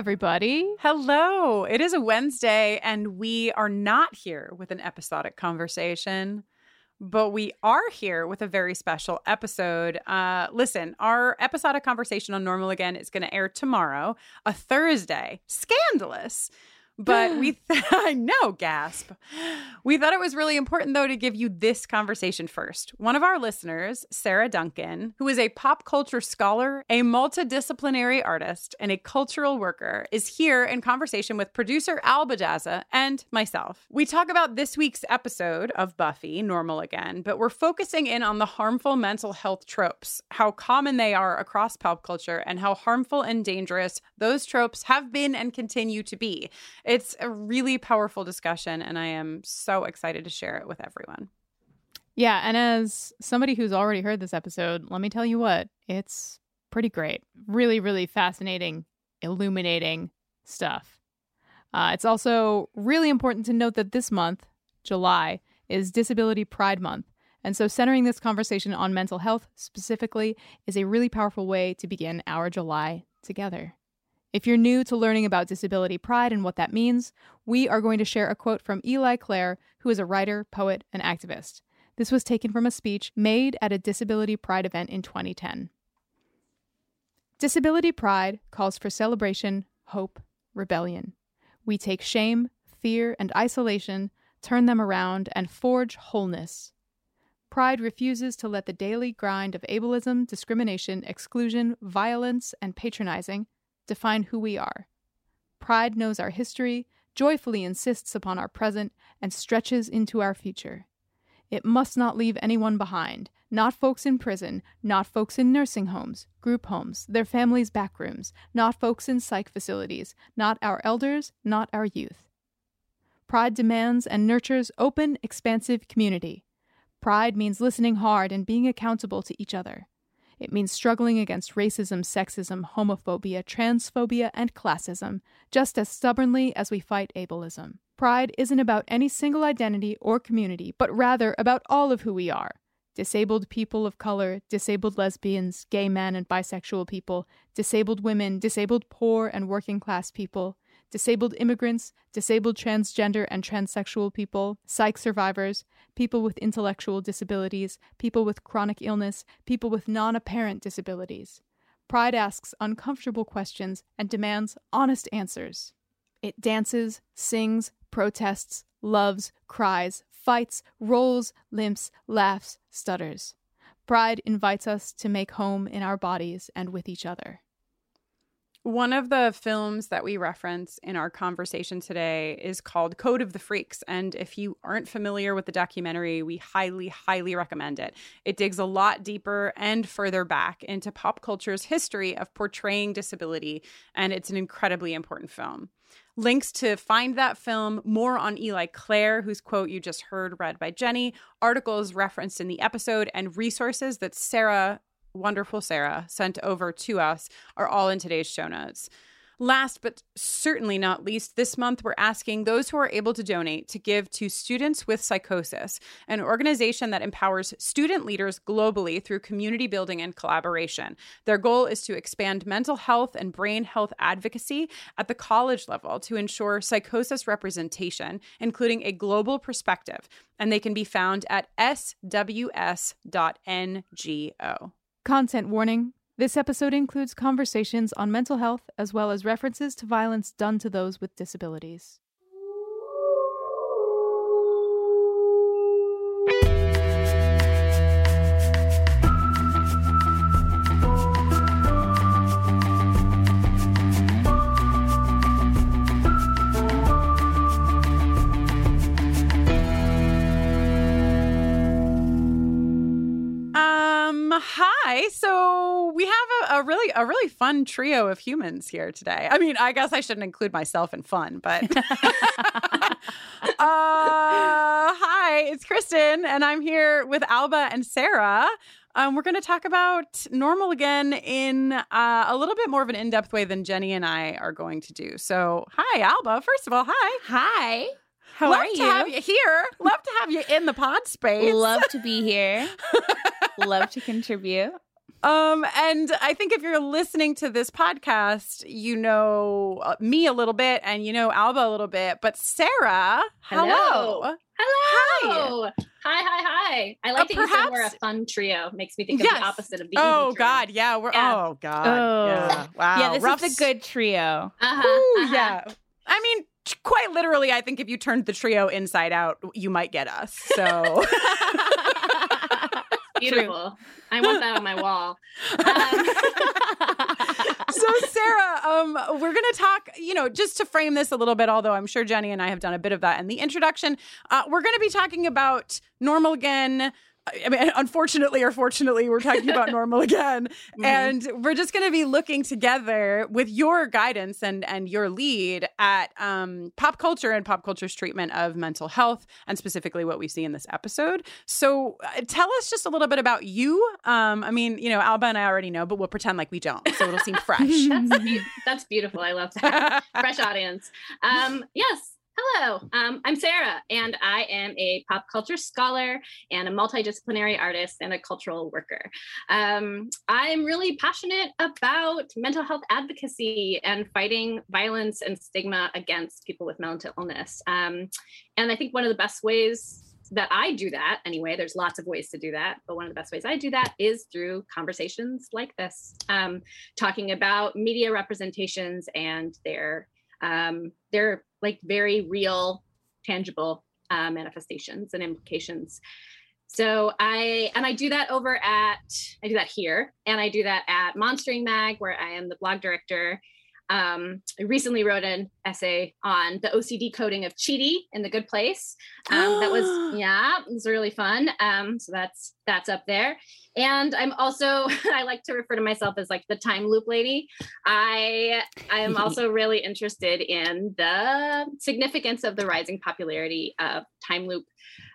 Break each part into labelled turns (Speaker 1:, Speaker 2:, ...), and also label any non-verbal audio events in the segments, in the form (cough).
Speaker 1: Everybody.
Speaker 2: Hello. It is a Wednesday, and we are not here with an episodic conversation, but we are here with a very special episode. Uh, listen, our episodic conversation on Normal Again is going to air tomorrow, a Thursday. Scandalous. But we, (gasps) th- (laughs) I know, gasp. We thought it was really important, though, to give you this conversation first. One of our listeners, Sarah Duncan, who is a pop culture scholar, a multidisciplinary artist, and a cultural worker, is here in conversation with producer Alba Daza and myself. We talk about this week's episode of Buffy, Normal Again, but we're focusing in on the harmful mental health tropes, how common they are across pop culture, and how harmful and dangerous those tropes have been and continue to be. It's a really powerful discussion, and I am so excited to share it with everyone.
Speaker 1: Yeah, and as somebody who's already heard this episode, let me tell you what, it's pretty great. Really, really fascinating, illuminating stuff. Uh, it's also really important to note that this month, July, is Disability Pride Month. And so, centering this conversation on mental health specifically is a really powerful way to begin our July together. If you're new to learning about disability pride and what that means, we are going to share a quote from Eli Clare, who is a writer, poet, and activist. This was taken from a speech made at a disability pride event in 2010. Disability pride calls for celebration, hope, rebellion. We take shame, fear, and isolation, turn them around, and forge wholeness. Pride refuses to let the daily grind of ableism, discrimination, exclusion, violence, and patronizing define who we are. Pride knows our history, joyfully insists upon our present, and stretches into our future. It must not leave anyone behind, not folks in prison, not folks in nursing homes, group homes, their families' back rooms, not folks in psych facilities, not our elders, not our youth. Pride demands and nurtures open, expansive community. Pride means listening hard and being accountable to each other. It means struggling against racism, sexism, homophobia, transphobia, and classism, just as stubbornly as we fight ableism. Pride isn't about any single identity or community, but rather about all of who we are disabled people of color, disabled lesbians, gay men and bisexual people, disabled women, disabled poor and working class people, disabled immigrants, disabled transgender and transsexual people, psych survivors, people with intellectual disabilities, people with chronic illness, people with non apparent disabilities. Pride asks uncomfortable questions and demands honest answers. It dances, sings, protests, loves, cries, fights, rolls, limps, laughs, stutters. Pride invites us to make home in our bodies and with each other.
Speaker 2: One of the films that we reference in our conversation today is called Code of the Freaks. And if you aren't familiar with the documentary, we highly, highly recommend it. It digs a lot deeper and further back into pop culture's history of portraying disability. And it's an incredibly important film. Links to find that film, more on Eli Clare, whose quote you just heard read by Jenny, articles referenced in the episode, and resources that Sarah wonderful Sarah sent over to us are all in today's show notes. Last but certainly not least, this month we're asking those who are able to donate to give to Students with Psychosis, an organization that empowers student leaders globally through community building and collaboration. Their goal is to expand mental health and brain health advocacy at the college level to ensure psychosis representation, including a global perspective. And they can be found at sws.ngo.
Speaker 1: Content warning this episode includes conversations on mental health as well as references to violence done to those with disabilities.
Speaker 2: Um, hi. So we have a, a really a really fun trio of humans here today. I mean, I guess I shouldn't include myself in fun, but (laughs) (laughs) uh, hi, it's Kristin, and I'm here with Alba and Sarah. Um, we're going to talk about normal again in uh, a little bit more of an in depth way than Jenny and I are going to do. So, hi, Alba. First of all, hi.
Speaker 3: Hi. How
Speaker 2: Love
Speaker 3: are
Speaker 2: to
Speaker 3: you?
Speaker 2: have you here. Love to have you in the pod space.
Speaker 3: Love to be here. (laughs) Love to contribute.
Speaker 2: Um, and I think if you're listening to this podcast, you know uh, me a little bit and you know Alba a little bit, but Sarah, hello.
Speaker 4: Hello. Hello. Hi. Hi, hi, I like
Speaker 2: Uh,
Speaker 4: that you said we're a fun trio. Makes me think
Speaker 2: Yes.
Speaker 4: of the opposite of the
Speaker 2: Oh
Speaker 4: trio.
Speaker 2: God, yeah, we're
Speaker 4: Yeah.
Speaker 2: oh God,
Speaker 3: Oh.
Speaker 2: yeah, wow,
Speaker 3: yeah, this
Speaker 2: rough
Speaker 3: is the good trio.
Speaker 4: Uh-huh,
Speaker 2: Ooh,
Speaker 4: uh-huh.
Speaker 2: yeah. I mean, t- quite literally, I think if you turned the trio inside out, you might get us. So. (laughs)
Speaker 4: Beautiful. I want that on my wall. Um, (laughs)
Speaker 2: so sarah um we're gonna talk you know just to frame this a little bit although i'm sure jenny and i have done a bit of that in the introduction uh, we're gonna be talking about normal again I mean, (laughs) unfortunately or fortunately, we're talking about (laughs) normal again,
Speaker 4: Mhm.
Speaker 2: and we're just going to be looking together with your guidance and and your lead at um, pop culture and pop culture's treatment of mental health, and specifically what we see in this episode. So, uh, tell us just a little bit about you. Um, I mean, you know, Alba and I already know, but we'll pretend like we don't, so it'll seem (laughs) fresh.
Speaker 4: that's, be- that's beautiful. I love that. Fresh audience. Um, yes. Hello, um, I'm Sarah, and I am a pop culture scholar and a multidisciplinary artist and a cultural worker. Um, I'm really passionate about mental health advocacy and fighting violence and stigma against people with mental illness. Um, and I think one of the best ways that I do that, anyway, there's lots of ways to do that, but one of the best ways I do that is through conversations like this, um, talking about media representations and their um, their like very real, tangible uh, manifestations and implications. So I and I do that over at I do that here and I do that at Monstering Mag where I am the blog director. Um, I recently wrote an essay on the OCD coding of Chidi in the Good Place. Um, that was (gasps) yeah, it was really fun. Um, so that's that's up there. And I'm also (laughs) I like to refer to myself as like the time loop lady. I I am also (laughs) really interested in the significance of the rising popularity of time loop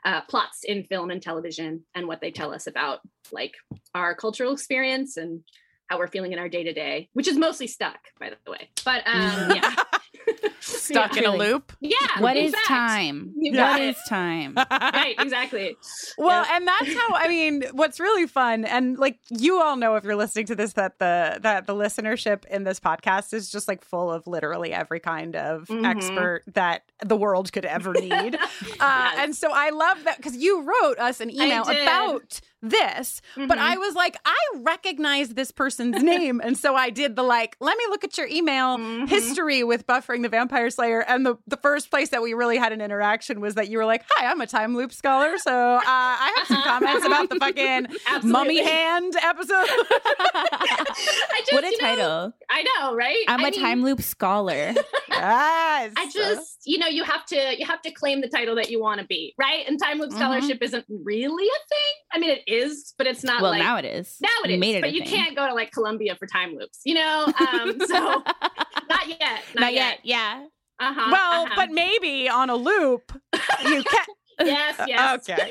Speaker 4: uh, plots in film and television and what they tell us about like our cultural experience and how we're feeling in our day to day, which is mostly stuck, by the way. But um, yeah, (laughs) (laughs)
Speaker 2: Stuck in a loop.
Speaker 4: yeah.
Speaker 3: What is
Speaker 4: fact.
Speaker 3: time?
Speaker 2: Yeah.
Speaker 3: What is time? (laughs)
Speaker 4: right, exactly.
Speaker 2: Well,
Speaker 4: Yeah.
Speaker 2: and that's how I mean, what's really fun, and like you all know if you're listening to this, that the that the listenership in this podcast is just like full of literally every kind of
Speaker 4: Mhm.
Speaker 2: expert that the world could ever need. uh,
Speaker 4: Yes.
Speaker 2: And so I love that because you wrote us an email about this, but
Speaker 4: Mhm.
Speaker 2: I was like, I recognize this person's (laughs) name, and so I did the like, let me look at your email
Speaker 4: Mhm.
Speaker 2: history with buffering the vampire slayer and the, the first place that we really had an interaction was that you were like hi i'm a time loop scholar so uh, i have some comments about the fucking (laughs) mummy hand episode (laughs)
Speaker 4: I just,
Speaker 3: what a
Speaker 4: you know,
Speaker 3: title.
Speaker 4: I know, right?
Speaker 3: I'm
Speaker 4: a
Speaker 3: a time loop scholar.
Speaker 2: yes
Speaker 4: I just, you know, you have to you have to claim the title that you want to be, right? And time loop
Speaker 3: Mhm.
Speaker 4: scholarship isn't really a thing. I mean, it is, but it's not
Speaker 3: well,
Speaker 4: like
Speaker 3: now it is.
Speaker 4: now it
Speaker 3: You
Speaker 4: is.
Speaker 3: made it
Speaker 4: but you
Speaker 3: thing.
Speaker 4: can't go to like Columbia for time loops, you know. Um, (laughs) so not yet, not,
Speaker 3: Not yet. Yeah.
Speaker 4: Uh huh.
Speaker 2: well but maybe on a loop you can (laughs) (laughs)
Speaker 4: yes, yes.
Speaker 2: okay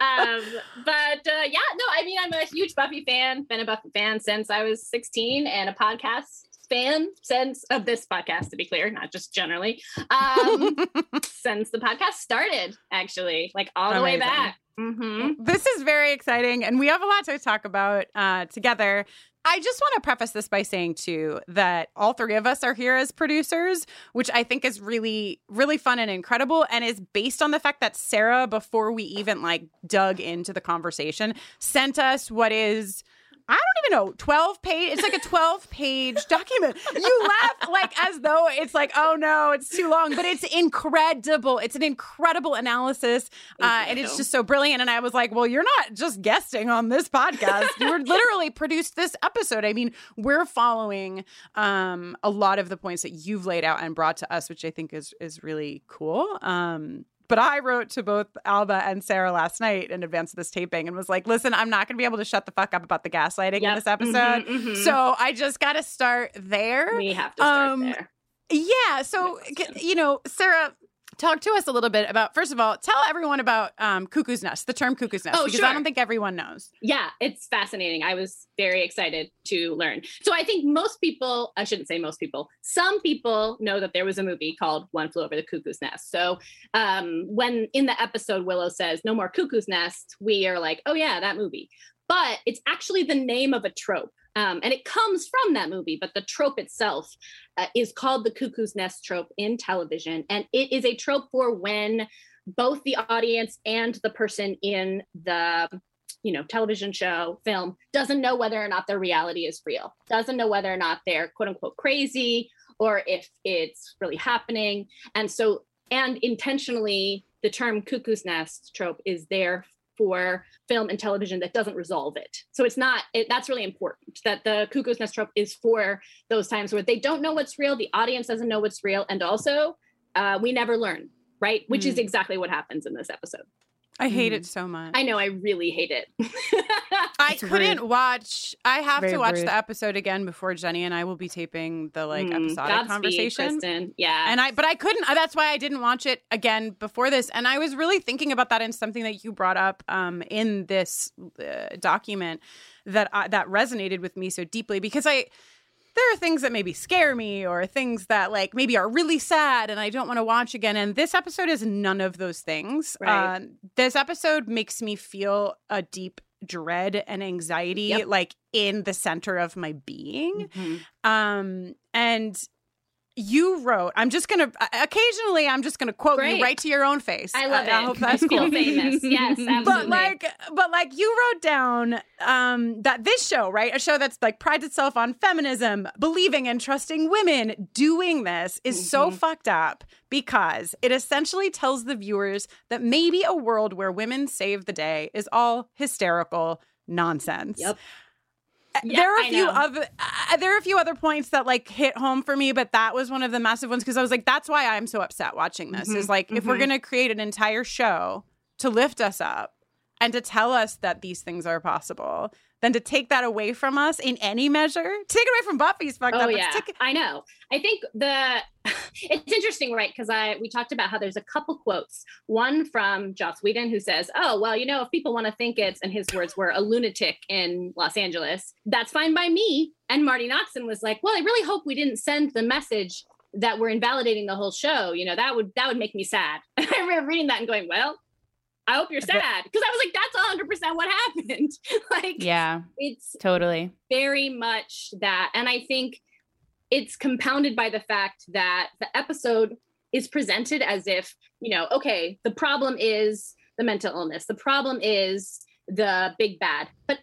Speaker 4: um, but uh, yeah, no, I mean, I'm a huge Buffy fan, been a Buffy fan since I was 16 and a podcast fan since of this podcast, to be clear, not just generally, um, (laughs) since the podcast started, actually, like all the way back. Mm-hmm.
Speaker 2: this is very exciting and we have a lot to talk about uh, together I just want to preface this by saying too that all three of us are here as producers, which I think is really, really fun and incredible, and is based on the fact that Sarah, before we even like dug into the conversation, sent us what is. I don't even know, 12 page. It's like a 12 page document. You laugh like as though it's like, oh no, it's too long, but it's incredible. It's an incredible analysis. Uh, and it's just so brilliant. And I was like, well, you're not just guesting on this podcast. You were literally produced this episode. I mean, we're following um, a lot of the points that you've laid out and brought to us, which I think is is really cool. Um, but I wrote to both Alba and Sarah last night in advance of this taping and was like, listen, I'm not going to be able to shut the fuck up about the gaslighting in this episode.
Speaker 4: Mhm, mhm.
Speaker 2: So I just got to start there.
Speaker 4: we have to start
Speaker 2: um,
Speaker 4: there.
Speaker 2: Yeah. So, you know, Sarah, talk to us a little bit about, first of all, tell everyone about um, Cuckoo's Nest, the term Cuckoo's Nest,
Speaker 4: Oh,
Speaker 2: because I don't think everyone knows.
Speaker 4: Yeah, it's fascinating. I was very excited to learn. So I think most people, I shouldn't say most people, some people know that there was a movie called One Flew Over the Cuckoo's Nest. So um, when in the episode Willow says, No more Cuckoo's Nest, we are like, oh, yeah, that movie. But it's actually the name of a trope. Um, and it comes from that movie, but the trope itself uh, is called the Cuckoo's Nest trope in television. And it is a trope for when both the audience and the person in the you know television show film doesn't know whether or not their reality is real doesn't know whether or not they're quote unquote crazy or if it's really happening and so and intentionally the term cuckoo's nest trope is there for film and television that doesn't resolve it. So it's not it, that's really important that the cuckoo's nest trope is for those times where they don't know what's real the audience doesn't know what's real and also uh, we never learn right? Which is
Speaker 2: Mm.
Speaker 4: exactly what happens in this episode
Speaker 2: I hate
Speaker 1: Mhm.
Speaker 2: it so much.
Speaker 4: i know i really hate it (laughs)
Speaker 2: I
Speaker 1: It's
Speaker 2: couldn't
Speaker 1: rude.
Speaker 2: watch. I have
Speaker 1: Very
Speaker 2: to watch
Speaker 1: rude.
Speaker 2: the episode again before Jenny and I will be taping the like
Speaker 4: Mm,
Speaker 2: episodic
Speaker 4: Godspeed,
Speaker 2: conversation.
Speaker 4: Kristin. Yeah.
Speaker 2: And I, but I couldn't. uh, That's why I didn't watch it again before this. And I was really thinking about that in something that you brought up um, in this uh, document that I, that resonated with me so deeply because I there are things that maybe scare me or things that like maybe are really sad and I don't want to watch again. And this episode is none of those things.
Speaker 4: Right.
Speaker 2: Uh, this episode makes me feel a deep dread and anxiety
Speaker 4: Yep.
Speaker 2: like in the center of my being.
Speaker 4: Mhm.
Speaker 2: Um, and you wrote, I'm just gonna occasionally I'm just gonna quote
Speaker 4: Great.
Speaker 2: you right to your own face.
Speaker 4: I love
Speaker 2: Uh,
Speaker 4: it.
Speaker 2: I hope (laughs) that's
Speaker 4: Feel
Speaker 2: cool.
Speaker 4: famous. Yes, (laughs) absolutely.
Speaker 2: But like, but like, you wrote down um, that this show, right, a show that's like prides itself on feminism, believing and trusting women, doing this is so
Speaker 4: Mhm.
Speaker 2: fucked up because it essentially tells the viewers that maybe a world where women save the day is all hysterical nonsense.
Speaker 4: Yep.
Speaker 2: Uh,
Speaker 4: Yeah,
Speaker 2: there are a
Speaker 4: I
Speaker 2: few other uh, there are a few other points that like hit home for me, but that was one of the massive ones because I was like, that's why I'm so upset watching this.
Speaker 4: Mhm,
Speaker 2: Is like if we're
Speaker 4: mhm.
Speaker 2: gonna create an entire show to lift us up and to tell us that these things are possible, then to take that away from us in any measure, take it away from Buffy's fucked
Speaker 4: oh
Speaker 2: up.
Speaker 4: yeah,
Speaker 2: take
Speaker 4: I know. I think the (laughs) it's interesting, right? Because I we talked about how there's a couple quotes. One from Joss Whedon who says, "Oh well, you know, if people want to think it's," and his words were, "a lunatic in Los Angeles," that's fine by me. And Marti Noxon was like, "Well, I really hope we didn't send the message." that we're invalidating the whole show you know that would that would make me sad (laughs) i remember reading that and going well i hope you're sad because i was like that's 100% what happened (laughs) like
Speaker 3: Yeah,
Speaker 4: it's
Speaker 3: totally.
Speaker 4: very much that. And I think it's compounded by the fact that the episode is presented as if, you know, okay, the problem is the mental illness, the problem is the big bad. But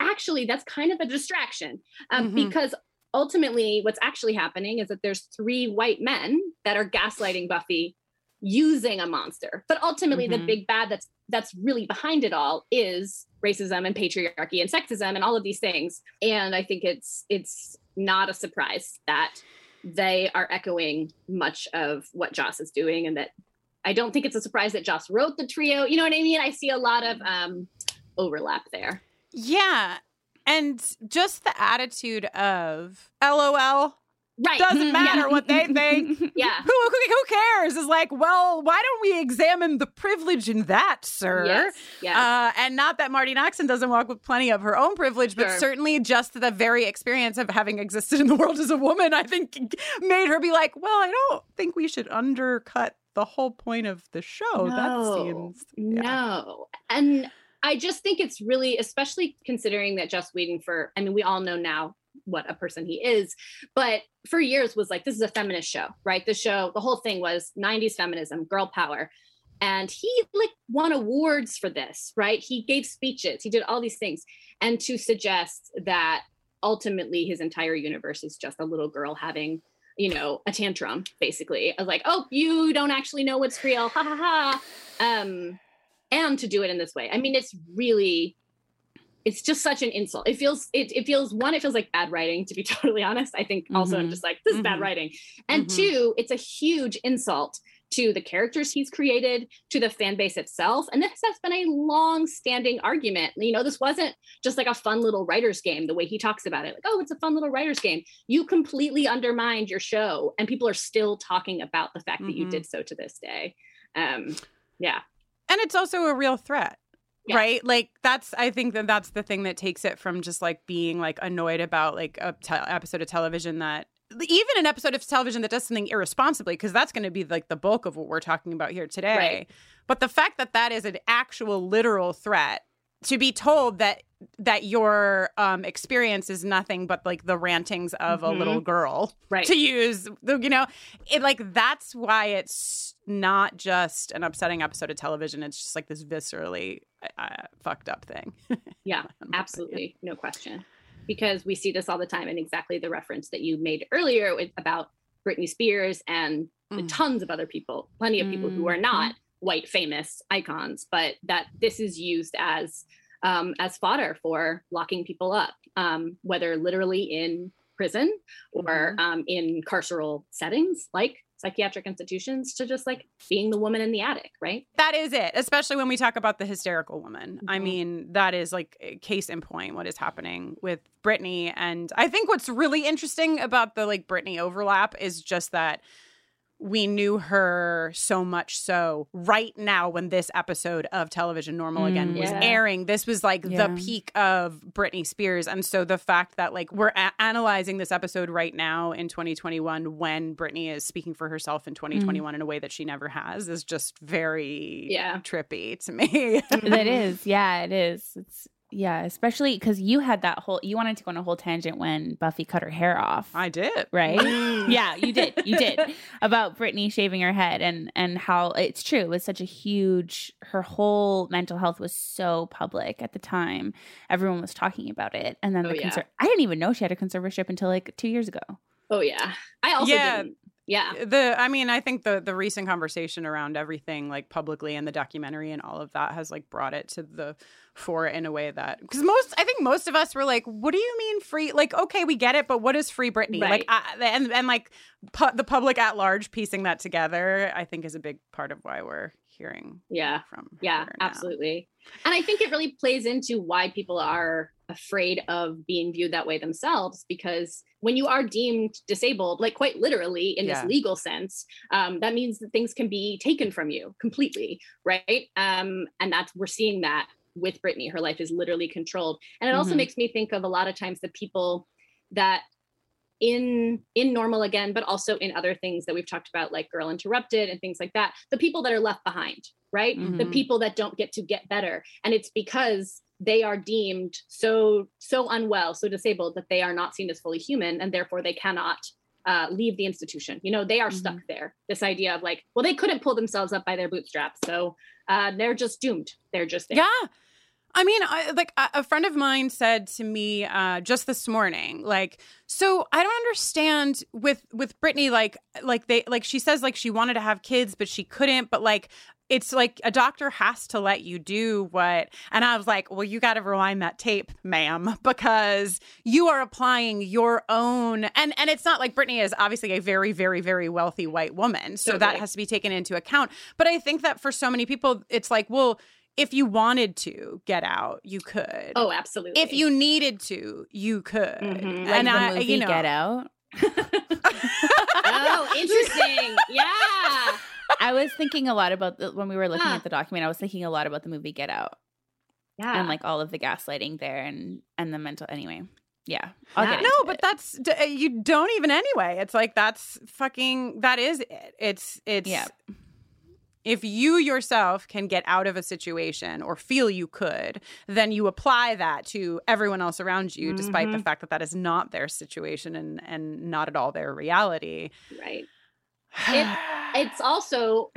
Speaker 4: actually, that's kind of a distraction um,
Speaker 2: Mhm.
Speaker 4: because ultimately, what's actually happening is that there's three white men that are gaslighting Buffy using a monster. But ultimately the
Speaker 2: Mhm.
Speaker 4: big bad that's that's really behind it all is racism and patriarchy and sexism and all of these things. And i think it's it's not a surprise that they are echoing much of what joss is doing and that i don't think it's a surprise that joss wrote the trio. You know what i mean? I see a lot of um overlap there.
Speaker 2: Yeah. And just the attitude of LOL
Speaker 4: right
Speaker 2: doesn't
Speaker 4: Yeah.
Speaker 2: matter what they think. (laughs)
Speaker 4: yeah (laughs)
Speaker 2: Who, who who cares? Is like, well, why don't we examine the privilege in that, sir?
Speaker 4: yes yes
Speaker 2: Uh, and not that Marti Noxon doesn't walk with plenty of her own privilege, but
Speaker 4: Sure.
Speaker 2: certainly just the very experience of having existed in the world as a woman, I think made her be like, well, I don't think we should undercut the whole point of the show. That seems yeah.
Speaker 4: No. And I just think it's really, especially considering that Joss Whedon for, I mean, we all know now what a person he is, but for years was like, this is a feminist show, right? The show, the whole thing was 90s feminism, girl power. And he like won awards for this, right? He gave speeches, he did all these things. And to suggest that ultimately his entire universe is just a little girl having you know, a tantrum, basically. Of like, oh, you don't actually know what's real. Ha ha ha. Um, and to do it in this way. I mean, it's really it's just such an insult. It feels it it feels one, it feels like bad writing, to be (laughs) totally honest. I think also I'm
Speaker 2: Mhm.
Speaker 4: just like, this is bad
Speaker 2: Mhm.
Speaker 4: writing. And
Speaker 2: Mhm.
Speaker 4: two, it's a huge insult to the characters he's created, to the fan base itself. And this has been a long standing argument. You know, this wasn't just like a fun little writer's game, the way he talks about it. Like, oh, it's a fun little writer's game. You completely undermined your show, and people are still talking about the fact mm-hmm. that you mm-hmm. did so to this day. Um, yeah.
Speaker 2: And it's also a real threat. Yeah. right like that's i think that that's the thing that takes it from just like being like annoyed about like a te- episode of television that even an episode of television that does something irresponsibly because that's going to be like the bulk of what we're talking about here today right. but the fact that that is an actual literal threat to be told that that your um, experience is nothing but like the rantings of mm-hmm. a little girl
Speaker 4: right
Speaker 2: to use the you know it like that's why it's not just an upsetting episode of television it's just like this viscerally uh, fucked up thing (laughs)
Speaker 4: yeah absolutely no question because we see this all the time and exactly the reference that you made earlier with, about Britney Spears and mm. tons of other people, plenty of people mm. who are mm-hmm. not white famous icons, but that this is used as um, as fodder for locking people up, um, whether literally in prison or mm-hmm. um, in carceral settings like psychiatric institutions to just like being the woman in the attic, right?
Speaker 2: That is it, especially when we talk about the hysterical woman. Mm-hmm. I mean, that is like case in point what is happening with Britney. And I think what's really interesting about the like Britney overlap is just that we knew her so much so right now when this episode of television normal again mm, was airing. This was like yeah. the peak of britney spears. And so the fact that like we're a- analyzing this episode right now in 2021 when britney is speaking for herself in 2021 mm. in a way that she never has is just very
Speaker 4: yeah.
Speaker 2: trippy to me.
Speaker 3: That is. Yeah it is. It's yeah, especially because you had that whole you wanted to go on a whole tangent when Buffy cut her hair off.
Speaker 2: I did,
Speaker 3: right? (laughs) yeah, you did, you did about Britney shaving her head and and how it's true. It was such a huge. Her whole mental health was so public at the time. Everyone was talking about it, and then oh, the yeah. conser- I didn't even know she had a conservatorship until like two years ago.
Speaker 4: Oh yeah, I also yeah. didn't yeah.
Speaker 2: The i mean i think the the recent conversation around everything like publicly and the documentary and all of that has like brought it to the fore in a way that because most i think most of us were like what do you mean free? Like okay we get it but what is free britney? Right. like I, and and like pu- the public at large piecing that together i think is a big part of why we're hearing
Speaker 4: yeah.
Speaker 2: from
Speaker 4: yeah absolutely. And i think it really plays into why people are afraid of being viewed that way themselves because when you are deemed disabled like quite literally in yeah. this legal sense um, that means that things can be taken from you completely right um, and that's we're seeing that with Britney. her life is literally controlled and it mm-hmm. also makes me think of a lot of times the people that in in normal again but also in other things that we've talked about like girl interrupted and things like that. The people that are left behind right? Mm-hmm. the people that don't get to get better. And it's because they are deemed so so unwell so disabled that they are not seen as fully human and therefore they cannot uh, leave the institution. You know they are mm-hmm. stuck there. This idea of like well they couldn't pull themselves up by their bootstraps. So uh, they're just doomed. They're just there.
Speaker 2: yeah I mean, I, like a friend of mine said to me uh, just this morning, like, so I don't understand with with Britney, like, like they like she says like she wanted to have kids, but she couldn't, but like it's like a doctor has to let you do what and i was like well you got to rewind that tape ma'am because you are applying your own and and it's not like britney is obviously a very very very wealthy white woman so totally. that has to be taken into account but i think that for so many people it's like well if you wanted to get out, you could.
Speaker 4: Oh, absolutely.
Speaker 2: If you needed to, you could.
Speaker 3: Mm-hmm. Like and the I, movie you know, Get Out. (laughs)
Speaker 4: oh, interesting. Yeah.
Speaker 3: I was thinking a lot about the, when we were looking huh. at the document. I was thinking a lot about the movie Get Out.
Speaker 4: Yeah,
Speaker 3: and like all of the gaslighting there, and and the mental. Anyway, yeah, I'll
Speaker 2: yeah.
Speaker 3: get
Speaker 2: no, but
Speaker 3: it.
Speaker 2: that's uh, you don't even anyway. It's like that's fucking that is it. It's it's
Speaker 3: yeah.
Speaker 2: If you yourself can get out of a situation or feel you could, then you apply that to everyone else around you, mm-hmm. despite the mm-hmm. fact that that is not their situation and and not at all their reality.
Speaker 4: Right it, (sighs) it's also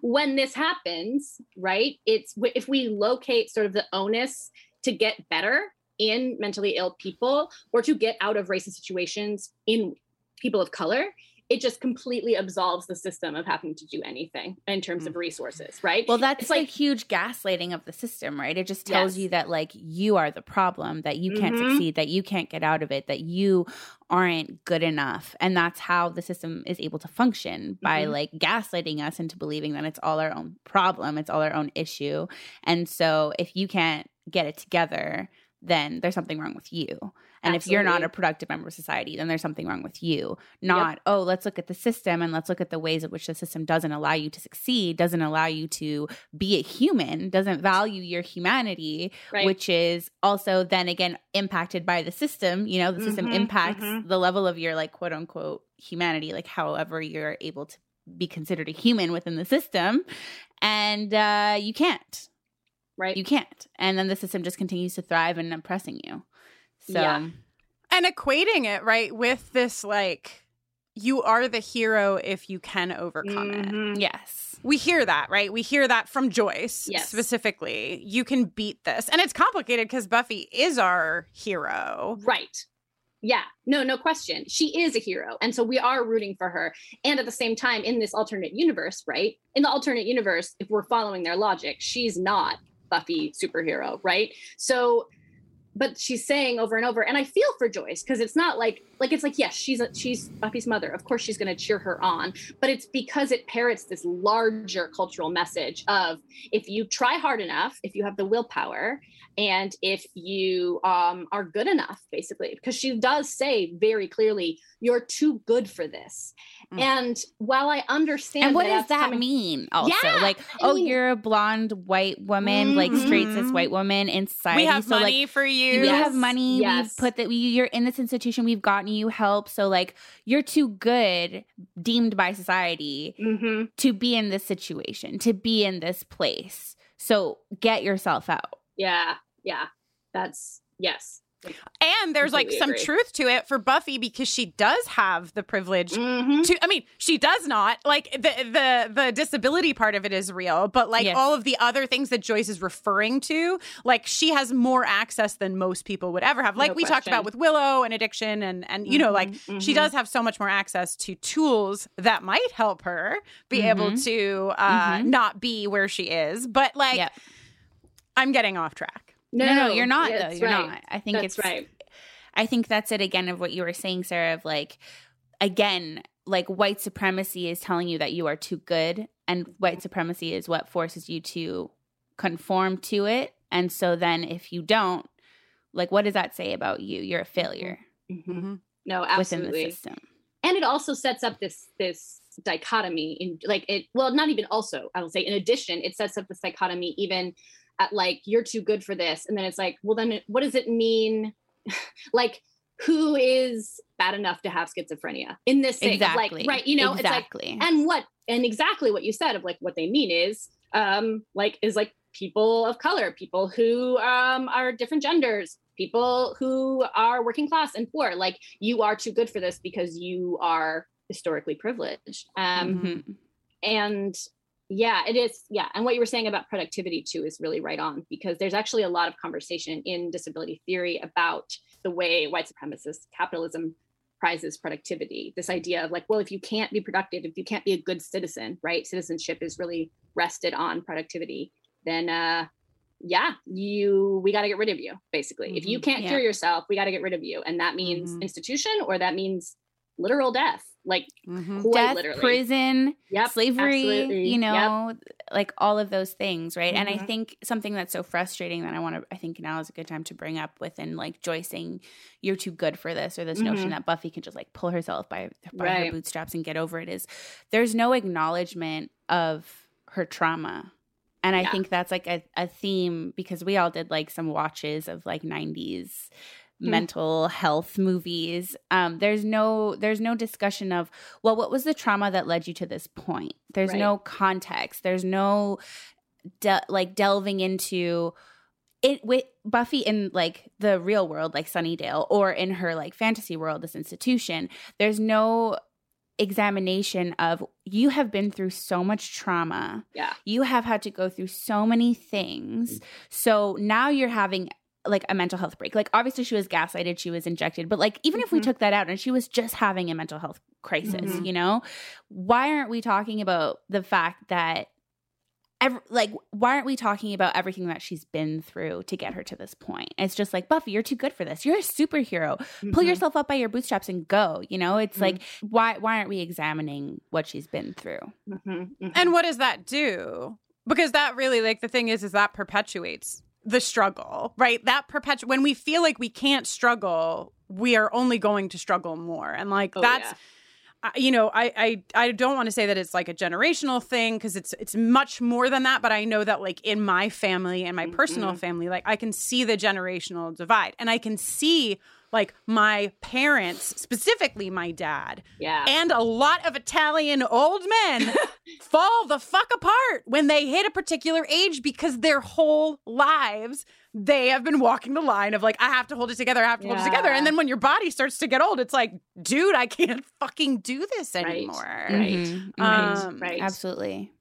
Speaker 4: when this happens, right? It's if we locate sort of the onus to get better in mentally ill people or to get out of racist situations in people of color, it just completely absolves the system of having to do anything in terms of resources, right?
Speaker 3: Well, that's
Speaker 4: It's
Speaker 3: like huge gaslighting of the system, right? It just tells
Speaker 4: Yes.
Speaker 3: you that like you are the problem, that you can't
Speaker 4: Mhm.
Speaker 3: succeed, that you can't get out of it, that you aren't good enough. And that's how the system is able to function by
Speaker 4: Mhm.
Speaker 3: like gaslighting us into believing that it's all our own problem, it's all our own issue. And so if you can't get it together, then there's something wrong with you. And if you're not a productive member of society, then there's something wrong with you. Not, oh, let's look at the system and let's look at the ways in which the system doesn't allow you to succeed, doesn't allow you to be a human, doesn't value your humanity,
Speaker 4: right.
Speaker 3: which is also then again impacted by the system. You know, the system
Speaker 4: Mhm,
Speaker 3: impacts
Speaker 4: mhm.
Speaker 3: the level of your like quote unquote humanity, like however you're able to be considered a human within the system. And uh, you can't.
Speaker 4: right.
Speaker 3: You can't. And then the system just continues to thrive and oppressing you. So
Speaker 4: Yeah.
Speaker 2: and equating it right with this like you are the hero if you can overcome it
Speaker 4: Mhm.
Speaker 3: yes.
Speaker 2: we hear that right we hear that from joyce
Speaker 4: Yes.
Speaker 2: specifically you can beat this and it's complicated because buffy is our hero
Speaker 4: Right. Yeah. No, no question. She is a hero. And so we are rooting for her. And at the same time, in this alternate universe, right? In the alternate universe, if we're following their logic, she's not Buffy superhero, right? So but she's saying over and over, and I feel for Joyce because it's not like like it's like yes, she's a, she's Buffy's mother. Of course, she's going to cheer her on, but it's because it parrots this larger cultural message of if you try hard enough, if you have the willpower, and if you um, are good enough, basically, because she does say very clearly, "You're too good for this."
Speaker 2: Mm.
Speaker 4: And while I understand,
Speaker 3: And what
Speaker 4: that
Speaker 3: does that
Speaker 4: coming-
Speaker 3: mean? Also,
Speaker 4: Yeah,
Speaker 3: like,
Speaker 4: I
Speaker 3: oh,
Speaker 4: mean-
Speaker 3: you're a blonde white woman, like straight cis
Speaker 2: Mhm.
Speaker 3: white woman in society.
Speaker 2: we have
Speaker 3: so, like,
Speaker 2: money for you
Speaker 3: we
Speaker 4: Yes.
Speaker 3: have money
Speaker 4: Yes.
Speaker 3: we've put that we, you're in this institution we've gotten you help so like you're too good deemed by society
Speaker 4: Mhm.
Speaker 3: to be in this situation to be in this place so get yourself out
Speaker 4: Yeah, yeah, that's yes.
Speaker 2: And there's like some
Speaker 4: agree.
Speaker 2: truth to it for buffy because she does have the privilege
Speaker 4: Mhm.
Speaker 2: to i mean she does not like the the the disability part of it is real but like
Speaker 3: Yes.
Speaker 2: all of the other things that joyce is referring to like she has more access than most people would ever have like
Speaker 4: No
Speaker 2: we talked about with willow and addiction and and you know like
Speaker 4: Mhm,
Speaker 2: she does have so much more access to tools that might help her be able
Speaker 3: Mhm.
Speaker 2: to uh
Speaker 3: Mhm.
Speaker 2: not be where she is but like
Speaker 3: Yep.
Speaker 2: i'm getting off track
Speaker 3: no no, you're not though you're
Speaker 4: right.
Speaker 3: not i think
Speaker 4: That's
Speaker 3: it's
Speaker 4: right.
Speaker 3: I think that's it again of what you were saying, Sarah, of like, again, like white supremacy is telling you that you are too good, and white supremacy is what forces you to conform to it. And so then if you don't, like, what does that say about you? You're a failure
Speaker 4: Mhm. No,
Speaker 3: within the system.
Speaker 4: and it also sets up this this dichotomy in like it well not even also i will say in addition it sets up this dichotomy even at like you're too good for this and then it's like well then what does it mean (laughs) like who is bad enough to have schizophrenia in this thing
Speaker 3: Exactly.
Speaker 4: like right you know
Speaker 3: exactly.
Speaker 4: it's like and what and exactly what you said of like what they mean is um like is like people of color people who um are different genders people who are working class and poor like you are too good for this because you are historically privileged um
Speaker 3: Mhm.
Speaker 4: and yeah it is yeah and what you were saying about productivity too is really right on because there's actually a lot of conversation in disability theory about the way white supremacist capitalism prizes productivity this idea of like well if you can't be productive if you can't be a good citizen right citizenship is really rested on productivity then uh yeah you we got to get rid of you basically if you
Speaker 2: Mhm.
Speaker 4: can't
Speaker 3: Yeah.
Speaker 4: cure yourself we got to get rid of you and that means
Speaker 2: Mhm.
Speaker 4: institution or that means literal death like
Speaker 2: Mhm.
Speaker 4: quite
Speaker 3: Death,
Speaker 4: literally
Speaker 3: prison,
Speaker 4: Yep,
Speaker 3: slavery,
Speaker 4: absolutely.
Speaker 3: you
Speaker 4: Yep.
Speaker 3: know, like all of those things, right? And I
Speaker 4: Mhm.
Speaker 3: think something that's so frustrating that I want to, I think now is a good time to bring up within like Joyce saying, you're too good for this, or this notion
Speaker 4: Mhm.
Speaker 3: that Buffy can just like pull herself by, by her bootstraps and get over it is there's no acknowledgement of her trauma. And I
Speaker 4: Yeah.
Speaker 3: think that's like a, a theme because we all did like some watches of like 90s
Speaker 4: Hmm.
Speaker 3: mental health movies um there's no there's no discussion of well what was the trauma that led you to this point? There's
Speaker 4: Right.
Speaker 3: no context. There's no de- like delving into it with buffy in like the real world like sunnydale or in her like fantasy world this institution. There's no examination of you have been through so much trauma.
Speaker 4: Yeah.
Speaker 3: You have had to go through so many things. So now you're having like a mental health break like obviously she was gaslighted she was injected but like even if we
Speaker 4: Mhm.
Speaker 3: took that out and she was just having a mental health crisis,
Speaker 2: Mhm.
Speaker 3: you know? Why aren't we talking about the fact that ev- like why aren't we talking about everything that she's been through to get her to this point? It's just like Buffy, you're too good for this. You're a superhero. Pull
Speaker 2: Mhm.
Speaker 3: yourself up by your bootstraps and go. You know, it's
Speaker 2: Mhm.
Speaker 3: like why why aren't we examining what she's been through?
Speaker 4: Mhm, mhm.
Speaker 2: And what does that do? Because that really, like, the thing is, is that perpetuates the struggle, right? That perpetu when we feel like we can't struggle, we are only going to struggle more. And like
Speaker 4: Oh,
Speaker 2: that's
Speaker 4: yeah.
Speaker 2: I- you know I I I don't want to say that it's like a generational thing because it's it's much more than that but I know that like in my family and my personal
Speaker 4: Mhm.
Speaker 2: family like I can see the generational divide and I can see like my parents specifically my dad
Speaker 4: yeah.
Speaker 2: and a lot of Italian old men (laughs) fall the fuck apart when they hit a particular age because their whole lives they have been walking the line of like I have to hold it together, I have to hold it together. And then when your body starts to get old, it's like, dude, I can't fucking do this anymore.
Speaker 4: Right.
Speaker 3: Mhm, mhm.
Speaker 2: Um,
Speaker 4: right.
Speaker 3: Absolutely.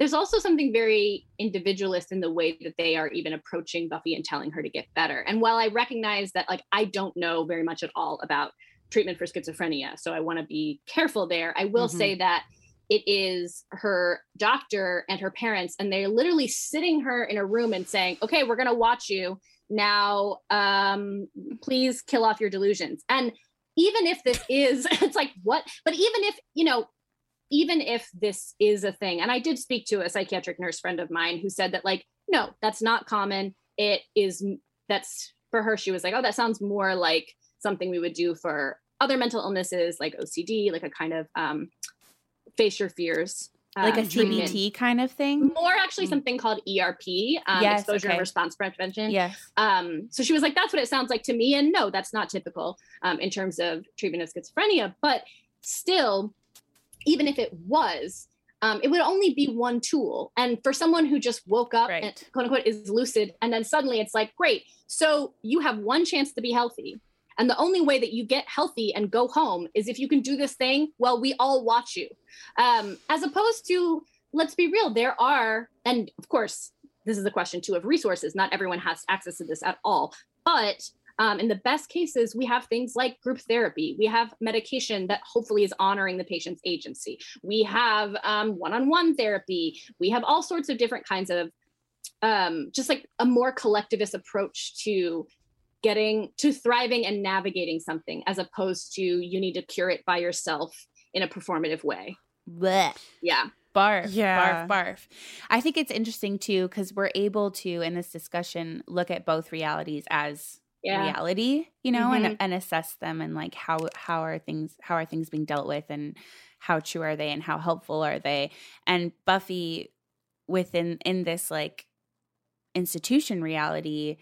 Speaker 4: There's also something very individualist in the way that they are even approaching Buffy and telling her to get better. And while I recognize that, like, I don't know very much at all about treatment for schizophrenia, so I want to be careful there, I will
Speaker 2: Mhm.
Speaker 4: say that it is her doctor and her parents, and they're literally sitting her in a room and saying, okay, we're going to watch you. Now, um, please kill off your delusions. And even if this is, (laughs) it's like, what? But even if, you know, even if this is a thing, and I did speak to a psychiatric nurse friend of mine who said that, like, no, that's not common. It is, that's for her, she was like, oh, that sounds more like something we would do for other mental illnesses like OCD, like a kind of um, face your fears.
Speaker 3: Like a
Speaker 4: um, treatment.
Speaker 3: CBT kind of thing?
Speaker 4: More actually something called ERP, um,
Speaker 3: Yes,
Speaker 4: exposure
Speaker 3: okay.
Speaker 4: and response prevention.
Speaker 3: Yes.
Speaker 4: Um, so she was like, that's what it sounds like to me. And no, that's not typical um, in terms of treatment of schizophrenia. But still, even if it was, um, it would only be one tool. And for someone who just woke up
Speaker 3: Right.
Speaker 4: and quote unquote is lucid, and then suddenly it's like, great, so you have one chance to be healthy. And the only way that you get healthy and go home is if you can do this thing, well, we all watch you. Um, as opposed to, let's be real, there are, and of course, this is a question too of resources. Not everyone has access to this at all. But um, in the best cases, we have things like group therapy. We have medication that hopefully is honoring the patient's agency. We have one on one therapy. We have all sorts of different kinds of um, just like a more collectivist approach to getting to thriving and navigating something as opposed to you need to cure it by yourself in a performative way.
Speaker 3: Blech.
Speaker 4: Yeah.
Speaker 3: Barf,
Speaker 2: Yeah.
Speaker 3: barf, barf. I think it's interesting too because we're able to, in this discussion, look at both realities as
Speaker 4: Yeah.
Speaker 3: reality, you know,
Speaker 4: Mhm.
Speaker 3: and and assess them and like how how are things how are things being dealt with and how true are they and how helpful are they? And Buffy within in this like institution reality,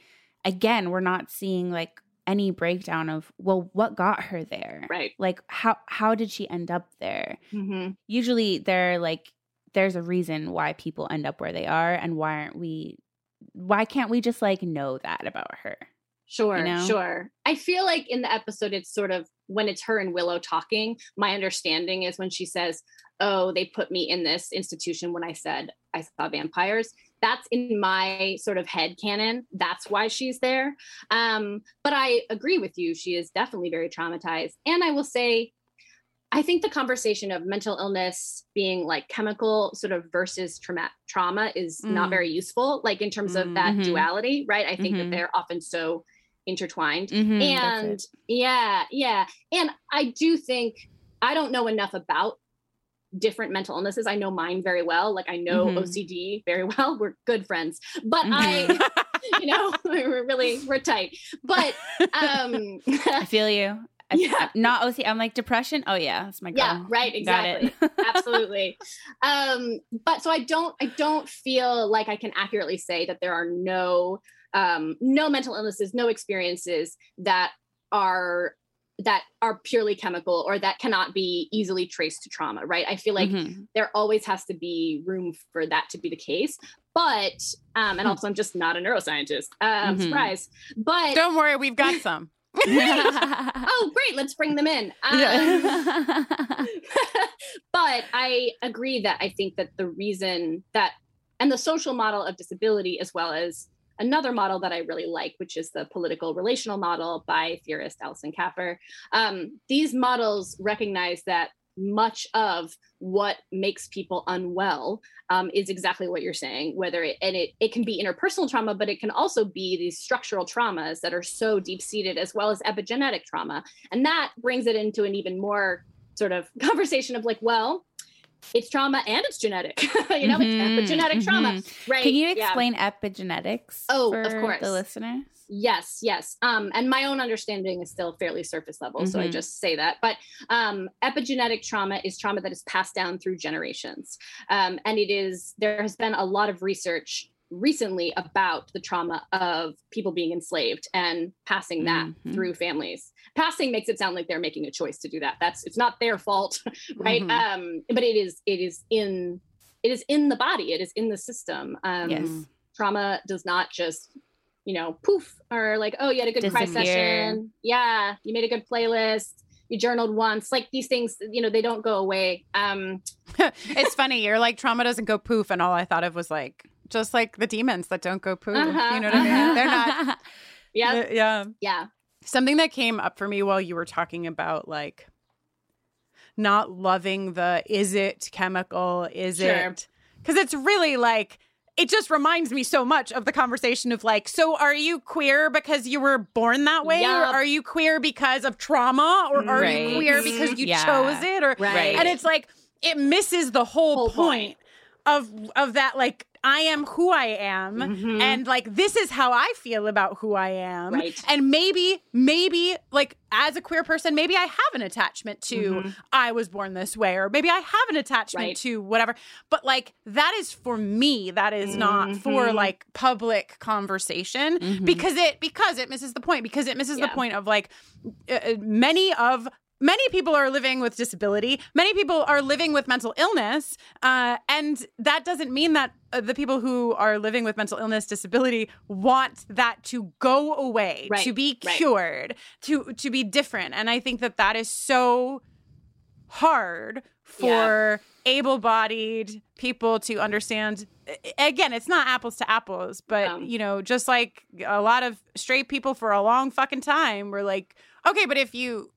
Speaker 3: again, we're not seeing like any breakdown of well, what got her there?
Speaker 4: Right.
Speaker 3: Like how how did she end up there?
Speaker 4: Mm-hmm.
Speaker 3: usually they're like there's a reason why people end up where they are and why aren't we why can't we just like know that about her
Speaker 4: Sure,
Speaker 3: you know?
Speaker 4: sure. I feel like in the episode, it's sort of when it's her and Willow talking. My understanding is when she says, Oh, they put me in this institution when I said I saw vampires. That's in my sort of head canon. That's why she's there. Um, but I agree with you. She is definitely very traumatized. And I will say, I think the conversation of mental illness being like chemical sort of versus trauma trauma is not
Speaker 2: Mm.
Speaker 4: very useful, like in terms of that
Speaker 3: Mhm.
Speaker 4: duality, right? I think
Speaker 3: Mhm.
Speaker 4: that they're often so intertwined.
Speaker 3: Mhm,
Speaker 4: and yeah, yeah. And I do think I don't know enough about different mental illnesses. I know mine very well. Like I know
Speaker 3: Mhm.
Speaker 4: OCD very well. We're good friends. But
Speaker 3: Mhm.
Speaker 4: I, (laughs) you know, we're really we're tight. But um (laughs)
Speaker 3: i feel you I, (laughs)
Speaker 4: Yeah.
Speaker 3: I- not oc i'm like depression oh yeah that's my girl.
Speaker 4: yeah, right, exactly. absolutely um but so i don't i don't feel like i can accurately say that there are no um no mental illnesses no experiences that are that are purely chemical or that cannot be easily traced to trauma right i feel like
Speaker 3: Mhm.
Speaker 4: there always has to be room for that to be the case but um and
Speaker 3: Hmm.
Speaker 4: also i'm just not a neuroscientist um
Speaker 3: Mhm.
Speaker 4: surprise but
Speaker 2: Don't worry, we've got some. (laughs) (laughs)
Speaker 4: oh great let's bring them in um,
Speaker 3: Yeah. (laughs)
Speaker 4: but I agree that I think that the reason that, and the social model of disability, as well as another model that I really like, which is the political relational model by theorist Alison Kafer, um, these models recognize that much of what makes people unwell um, is exactly what you're saying whether it and it, it can be interpersonal trauma but it can also be these structural traumas that are so deep seated as well as epigenetic trauma. And that brings it into an even more sort of (laughs) conversation of like well it's trauma and it's genetic (laughs) you know
Speaker 3: Mhm,
Speaker 4: it's epigenetic trauma
Speaker 3: mhm.
Speaker 4: right
Speaker 3: Can you
Speaker 4: Yeah.
Speaker 3: explain epigenetics?
Speaker 4: Oh, of course.
Speaker 3: the listeners.
Speaker 4: Yes, yes. Um, and my own understanding is still fairly surface level, so I
Speaker 3: Mhm.
Speaker 4: just say that. But um, epigenetic trauma is trauma that is passed down through generations, um, and it is there has been a lot of research recently about the trauma of people being enslaved and passing that
Speaker 3: Mhm.
Speaker 4: through families. Passing makes it sound like they're making a choice to do that. That's it's not their fault, (laughs) right?
Speaker 2: Mhm.
Speaker 4: Um, but it is it is in it is in the body. It is in the system. Um,
Speaker 3: Yes.
Speaker 4: trauma does not just you know poof or like oh you had a good cry session yeah you made a good playlist you journaled once like these things you know they don't go away um (laughs)
Speaker 2: it's funny. You're like trauma doesn't go poof, and all I thought of was like just like the demons that don't go poof.
Speaker 4: Uh-huh,
Speaker 2: You know what I mean? They're not. (laughs)
Speaker 4: yeah
Speaker 2: Uh, yeah.
Speaker 4: yeah
Speaker 2: Something that came up for me while you were talking about like not loving the is it chemical, is
Speaker 4: Sure.
Speaker 2: it because it's really like it just reminds me so much of the conversation of like, so are you queer because you were born that way, or are you queer because of trauma, or are
Speaker 3: Right.
Speaker 2: you queer because you
Speaker 3: Yeah.
Speaker 2: chose it, or
Speaker 4: right
Speaker 2: and it's like it misses the whole,
Speaker 4: Whole
Speaker 2: point, of of that like I am who I am
Speaker 4: Mhm.
Speaker 2: and like this is how I feel about who I am
Speaker 4: Right.
Speaker 2: and maybe maybe like as a queer person maybe I have an attachment to
Speaker 4: Mhm.
Speaker 2: I was born this way or maybe I have an attachment
Speaker 4: Right.
Speaker 2: to whatever but like that is for me that is not for
Speaker 4: Mhm.
Speaker 2: like public conversation
Speaker 3: Mhm.
Speaker 2: because it because it misses the point because it misses the point of like uh, uh, many of many people are living with disability many people are living with mental illness uh, and that doesn't mean that uh, the people who are living with mental illness disability want that to go away
Speaker 4: Right,
Speaker 2: to be
Speaker 4: right.
Speaker 2: cured to to be different and i think that that is so hard for able-bodied people to understand again it's not apples to apples but
Speaker 4: Um.
Speaker 2: you know just like a lot of straight people for a long fucking time were like okay but if you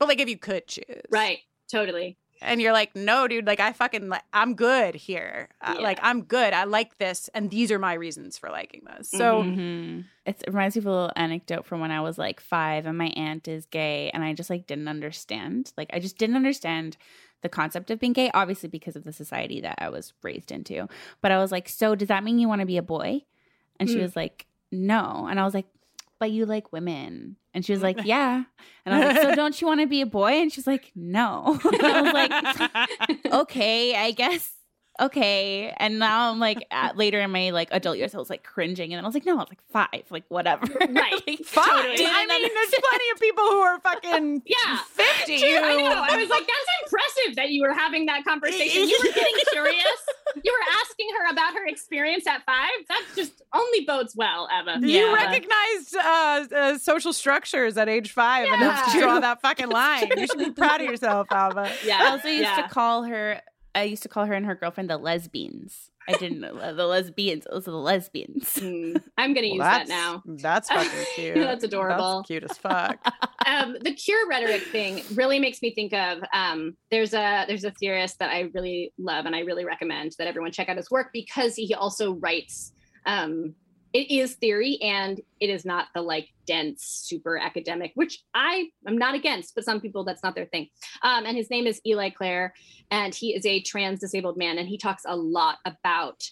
Speaker 2: but like if you could choose
Speaker 4: right totally
Speaker 2: and you're like no dude like i fucking like i'm good here Uh,
Speaker 4: Yeah.
Speaker 2: like i'm good i like this and these are my reasons for liking this so
Speaker 4: Mhm.
Speaker 3: Mhm. It's, it reminds me of a little anecdote from when I was like five, and my aunt is gay, and I just like didn't understand. Like I just didn't understand the concept of being gay, obviously because of the society that I was raised into. But I was like, so does that mean you want to be a boy? And she
Speaker 4: Mm.
Speaker 3: was like, no. And I was like, but you like women. And she was like, (laughs) yeah. And I was like, so don't you want to be a boy? And she's like, no. And (laughs) I was like, (laughs) okay, I guess. Okay. And now I'm like, at, later in my like adult years, I was like cringing. And then I was like, no, I was like five, like whatever. (laughs)
Speaker 4: Right.
Speaker 3: Like,
Speaker 2: fine
Speaker 4: Totally.
Speaker 2: i mean there's plenty of people who are fucking (laughs)
Speaker 4: Yeah.
Speaker 2: 50
Speaker 4: True, I know. I was like, that's (laughs) impressive that you were having that conversation. You were getting curious. You were asking her about her experience at five. That just only bodes well, Eva.
Speaker 2: You
Speaker 3: Yeah.
Speaker 2: recognized uh, uh, social structures at age five enough to
Speaker 4: Yeah.
Speaker 2: draw that fucking line. You should be proud of yourself, Alba.
Speaker 4: Yeah.
Speaker 3: I also used
Speaker 4: yeah.
Speaker 3: to call her, I used to call her and her girlfriend the lesbians. I didn't know the lesbians. Those are the lesbians. (laughs)
Speaker 4: Mm, I'm gonna use that now.
Speaker 2: That's (laughs) fucking cute.
Speaker 4: That's adorable.
Speaker 2: That's cute as fuck. (laughs)
Speaker 4: um, the cure rhetoric thing really makes me think of um, there's a there's a theorist that I really love and I really recommend that everyone check out his work because he also writes um, it is theory and it is not the like dense super academic which I am not against but some people that's not their thing. Um, and his name is Eli Clare and he is a trans disabled man and he talks a lot about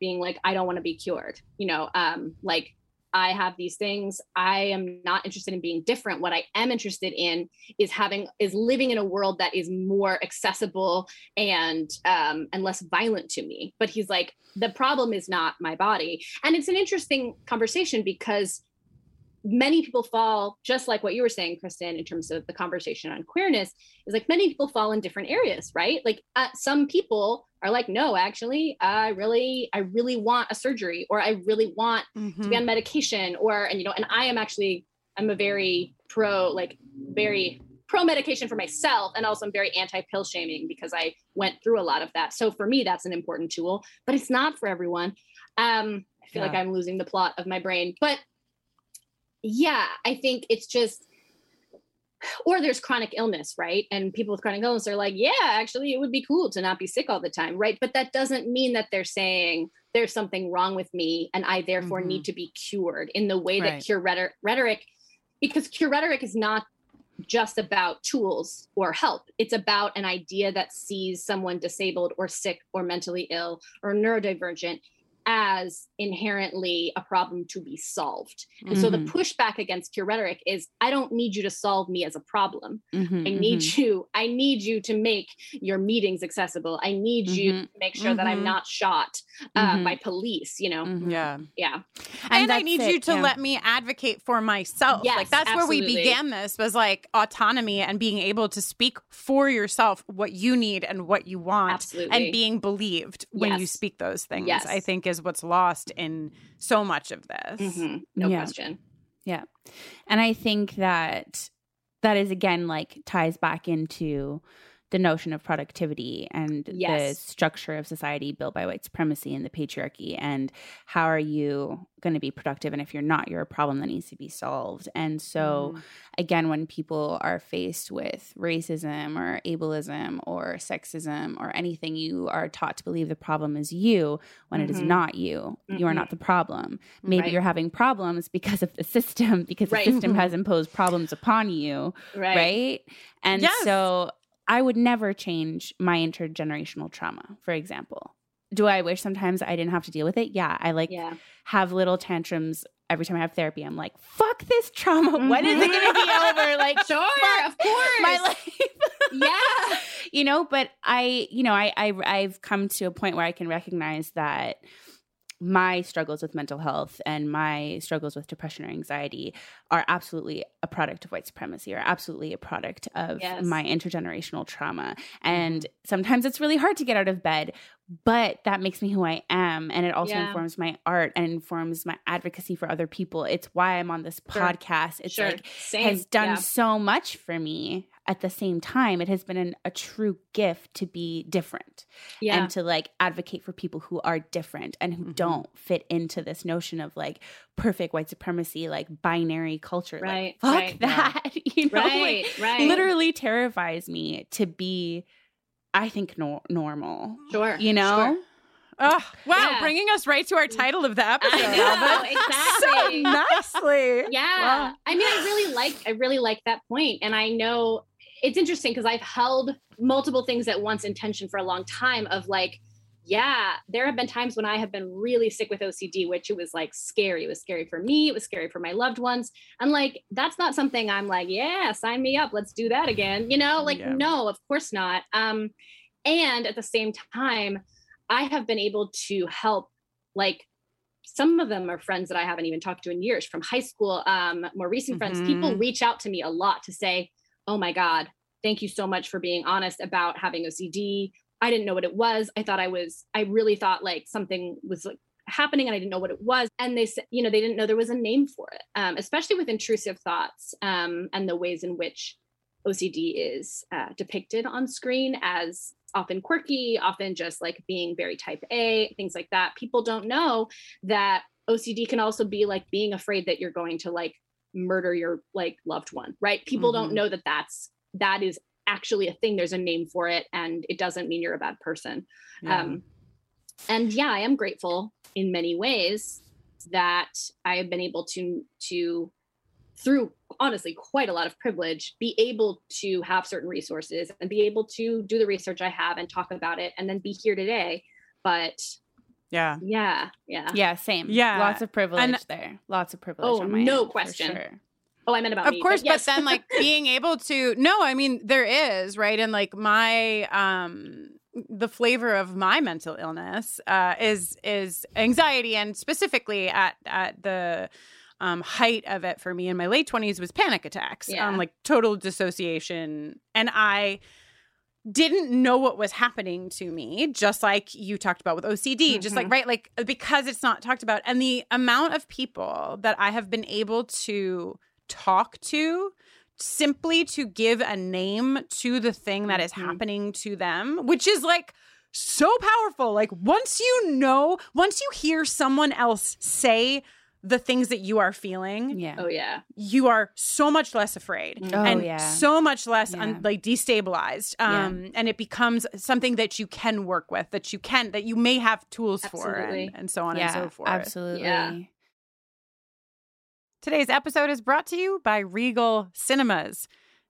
Speaker 4: being like I don't want to be cured you know um, like I have these things. I am not interested in being different. What I am interested in is having is living in a world that is more accessible and um, and less violent to me. But he's like, the problem is not my body, and it's an interesting conversation because many people fall just like what you were saying Kristin in terms of the conversation on queerness is like many people fall in different areas right? Like uh, some people are like no actually i really i really want a surgery or i really want to
Speaker 2: Mhm.
Speaker 4: be on medication or and you know and i am actually i'm a very pro like very pro medication for myself and also i'm very anti pill shaming because i went through a lot of that. So for me that's an important tool but it's not for everyone. Um i feel like i'm losing the plot of my brain but yeah i think it's just or there's chronic illness, right? And people with chronic illness are like, yeah, actually, it would be cool to not be sick all the time, right? But that doesn't mean that they're saying there's something wrong with me and I therefore
Speaker 2: Mhm.
Speaker 4: need to be cured in the way
Speaker 2: Right.
Speaker 4: that cure rhetor- rhetoric, because cure rhetoric is not just about tools or help. It's about an idea that sees someone disabled or sick or mentally ill or neurodivergent as inherently a problem to be solved. And so the
Speaker 3: Mhm.
Speaker 4: pushback against cure rhetoric is I don't need you to solve me as a problem.
Speaker 3: Mhm,
Speaker 4: I need
Speaker 3: mhm.
Speaker 4: you, I need you to make your meetings accessible. I need you
Speaker 3: Mhm.
Speaker 4: to make sure that I'm not shot uh, by police, you know?
Speaker 2: Yeah.
Speaker 4: Yeah.
Speaker 2: And, I need
Speaker 3: it,
Speaker 2: you to
Speaker 3: yeah.
Speaker 2: let me advocate for myself. like
Speaker 4: Yes,
Speaker 2: that's where we began this was like autonomy and being able to speak for yourself what you need and what you want
Speaker 4: Absolutely.
Speaker 2: and being believed when you speak those things.
Speaker 4: Yes.
Speaker 2: I think is what's lost in so much of this.
Speaker 4: Mhm. No
Speaker 3: Yeah.
Speaker 4: question.
Speaker 3: Yeah. And I think that that is again like ties back into the notion of productivity and
Speaker 4: Yes.
Speaker 3: the structure of society built by white supremacy and the patriarchy and how are you going to be productive and if you're not you're a problem that needs to be solved and so
Speaker 2: Mhm.
Speaker 3: again when people are faced with racism or ableism or sexism or anything you are taught to believe the problem is you when it is
Speaker 4: Mhm.
Speaker 3: not you you are not the problem maybe
Speaker 4: Right.
Speaker 3: you're having problems because of the system because
Speaker 4: Right.
Speaker 3: the system (laughs) has imposed problems upon you
Speaker 4: Right.
Speaker 3: right, and
Speaker 2: Yes.
Speaker 3: so i would never change my intergenerational trauma for example. Do i wish sometimes i didn't have to deal with it? Yeah i like
Speaker 4: Yeah.
Speaker 3: have little tantrums every time i have therapy. I'm like fuck this trauma. When is it going to be mm-hmm. over? Like (laughs)
Speaker 4: Sure, of course.
Speaker 3: my life. (laughs)
Speaker 4: Yeah.
Speaker 3: you know but i you know I, I i've come to a point where i can recognize that my struggles with mental health and my struggles with depression or anxiety are absolutely a product of white supremacy or absolutely a product of
Speaker 4: Yes.
Speaker 3: my intergenerational trauma mm-hmm. and sometimes it's really hard to get out of bed but that makes me who i am and it also
Speaker 4: Yeah.
Speaker 3: informs my art and informs my advocacy for other people it's why i'm on this
Speaker 4: Sure.
Speaker 3: podcast it's
Speaker 4: sure.
Speaker 3: like
Speaker 4: Same.
Speaker 3: has done
Speaker 4: Yeah.
Speaker 3: so much for me at the same time it has been an, a true gift to be different
Speaker 4: yeah.
Speaker 3: and to like advocate for people who are different and who
Speaker 2: Mhm.
Speaker 3: don't fit into this notion of like perfect white supremacy like binary culture
Speaker 4: Right,
Speaker 3: like fuck
Speaker 4: right, yeah.
Speaker 3: that (laughs) you know
Speaker 4: right.
Speaker 3: like,
Speaker 4: right.
Speaker 3: literally terrifies me to be i think nor- normal
Speaker 4: Sure.
Speaker 3: you know
Speaker 4: Sure.
Speaker 2: Oh, wow,
Speaker 4: Yeah.
Speaker 2: bringing us right to our title of the episode.
Speaker 4: I know, (laughs) exactly.
Speaker 2: So nicely.
Speaker 4: Yeah.
Speaker 2: Wow.
Speaker 4: I mean, I really like I really like that. And I know it's interesting because I've held multiple things at once in tension for a long time of like, yeah, there have been times when I have been really sick with OCD, which it was like scary. It was scary for me, it was scary for my loved ones. And like that's not something I'm like, yeah, sign me up, let's do that again. You know, like
Speaker 2: Yeah.
Speaker 4: no, of course not. Um, and at the same time, I have been able to help like some of them are friends that I haven't even talked to in years from high school, um, more recent friends. People
Speaker 2: Mhm.
Speaker 4: reach out to me a lot to say, Oh my God, thank you so much for being honest about having OCD. I didn't know what it was. I thought I was, I really thought like something was like happening and I didn't know what it was. And they said, you know, they didn't know there was a name for it, um, especially with intrusive thoughts um, and the ways in which OCD is uh, depicted on screen as often quirky, often just like being very type A, things like that. People don't know that OCD can also be like being afraid that you're going to like murder your like loved one, right? People
Speaker 2: Mhm.
Speaker 4: don't know that that's that is actually a thing. There's a name for it, and it doesn't mean you're a bad person.
Speaker 2: Yeah.
Speaker 4: Um, and yeah, I am grateful in many ways that I have been able to to through honestly quite a lot of privilege be able to have certain resources and be able to do the research I have and talk about it and then be here today. But
Speaker 2: yeah.
Speaker 4: yeah, yeah.
Speaker 3: yeah same
Speaker 2: Yeah.
Speaker 3: lots of privilege
Speaker 2: And-
Speaker 3: there lots of privilege
Speaker 4: Oh,
Speaker 3: on my
Speaker 4: no
Speaker 3: end,
Speaker 4: question.
Speaker 3: sure.
Speaker 4: Oh, I meant about
Speaker 2: of
Speaker 4: me,
Speaker 2: course but,
Speaker 4: yes.
Speaker 2: then like (laughs) being able to no i mean there is right and like my um the flavor of my mental illness uh is is anxiety and specifically at at the um height of it for me in my late 20s was panic attacks
Speaker 4: Yeah.
Speaker 2: um like total dissociation and i didn't know what was happening to me just like you talked about with OCD just like
Speaker 4: Mhm.
Speaker 2: right like because it's not talked about and the amount of people that I have been able to talk to simply to give a name to the thing that is
Speaker 4: Mhm.
Speaker 2: happening to them which is like so powerful like once you know once you hear someone else say the things that you are feeling,
Speaker 3: Yeah.
Speaker 4: Oh yeah.
Speaker 2: you are so much less afraid
Speaker 3: Oh,
Speaker 2: and
Speaker 3: yeah.
Speaker 2: so much less
Speaker 3: Yeah.
Speaker 2: un- like destabilized
Speaker 3: Yeah.
Speaker 2: um and it becomes something that you can work with that you can that you may have tools for and, and so on
Speaker 3: yeah,
Speaker 2: and so forth
Speaker 3: Absolutely.
Speaker 4: Yeah.
Speaker 2: Today's episode is brought to you by Regal Cinemas.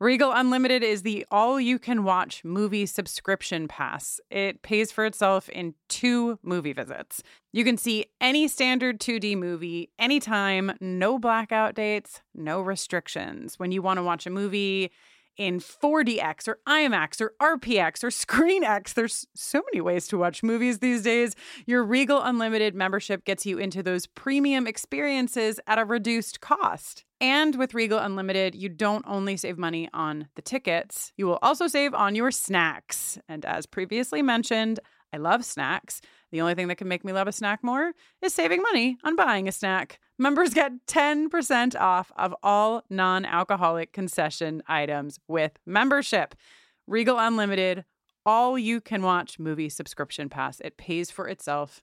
Speaker 2: Regal Unlimited is the all you can watch movie subscription pass. It pays for itself in two movie visits. You can see any standard 2D movie anytime, no blackout dates, no restrictions. When you want to watch a movie, in 4DX or IMAX or RPX or ScreenX. There's so many ways to watch movies these days. Your Regal Unlimited membership gets you into those premium experiences at a reduced cost. And with Regal Unlimited, you don't only save money on the tickets, you will also save on your snacks. And as previously mentioned, I love snacks. The only thing that can make me love a snack more is saving money on buying a snack. Members get 10% off of all non alcoholic concession items with membership. Regal Unlimited, all you can watch movie subscription pass. It pays for itself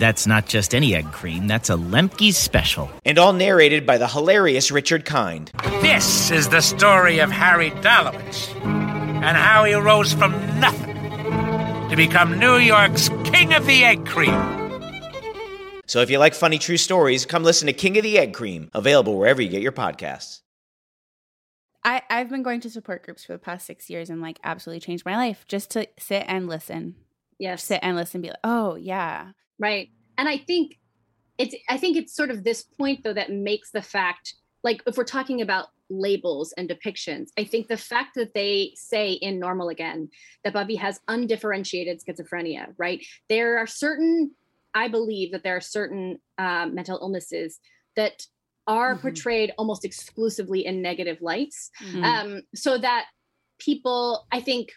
Speaker 5: That's not just any egg cream, that's a Lemke's special.
Speaker 6: and all narrated by the hilarious Richard Kind.
Speaker 7: This is the story of Harry Dalowitz and how he rose from nothing to become New York's King of the Egg Cream.
Speaker 6: So if you like funny true stories, come listen to King of the Egg Cream, available wherever you get your podcasts.
Speaker 3: I, I've been going to support groups for the past six years and like absolutely changed my life just to sit and listen.
Speaker 4: Yes.
Speaker 3: Sit and listen, be like, oh yeah.
Speaker 4: Right. And I think it's I think it's sort of this point though that makes the fact like if we're talking about labels and depictions, I think the fact that they say in Normal Again that Buffy has undifferentiated schizophrenia, right? There are certain, I believe that there are certain um, mental illnesses that are
Speaker 3: Mhm.
Speaker 4: portrayed almost exclusively in negative lights.
Speaker 3: Mm.
Speaker 4: Um, so that people, I think,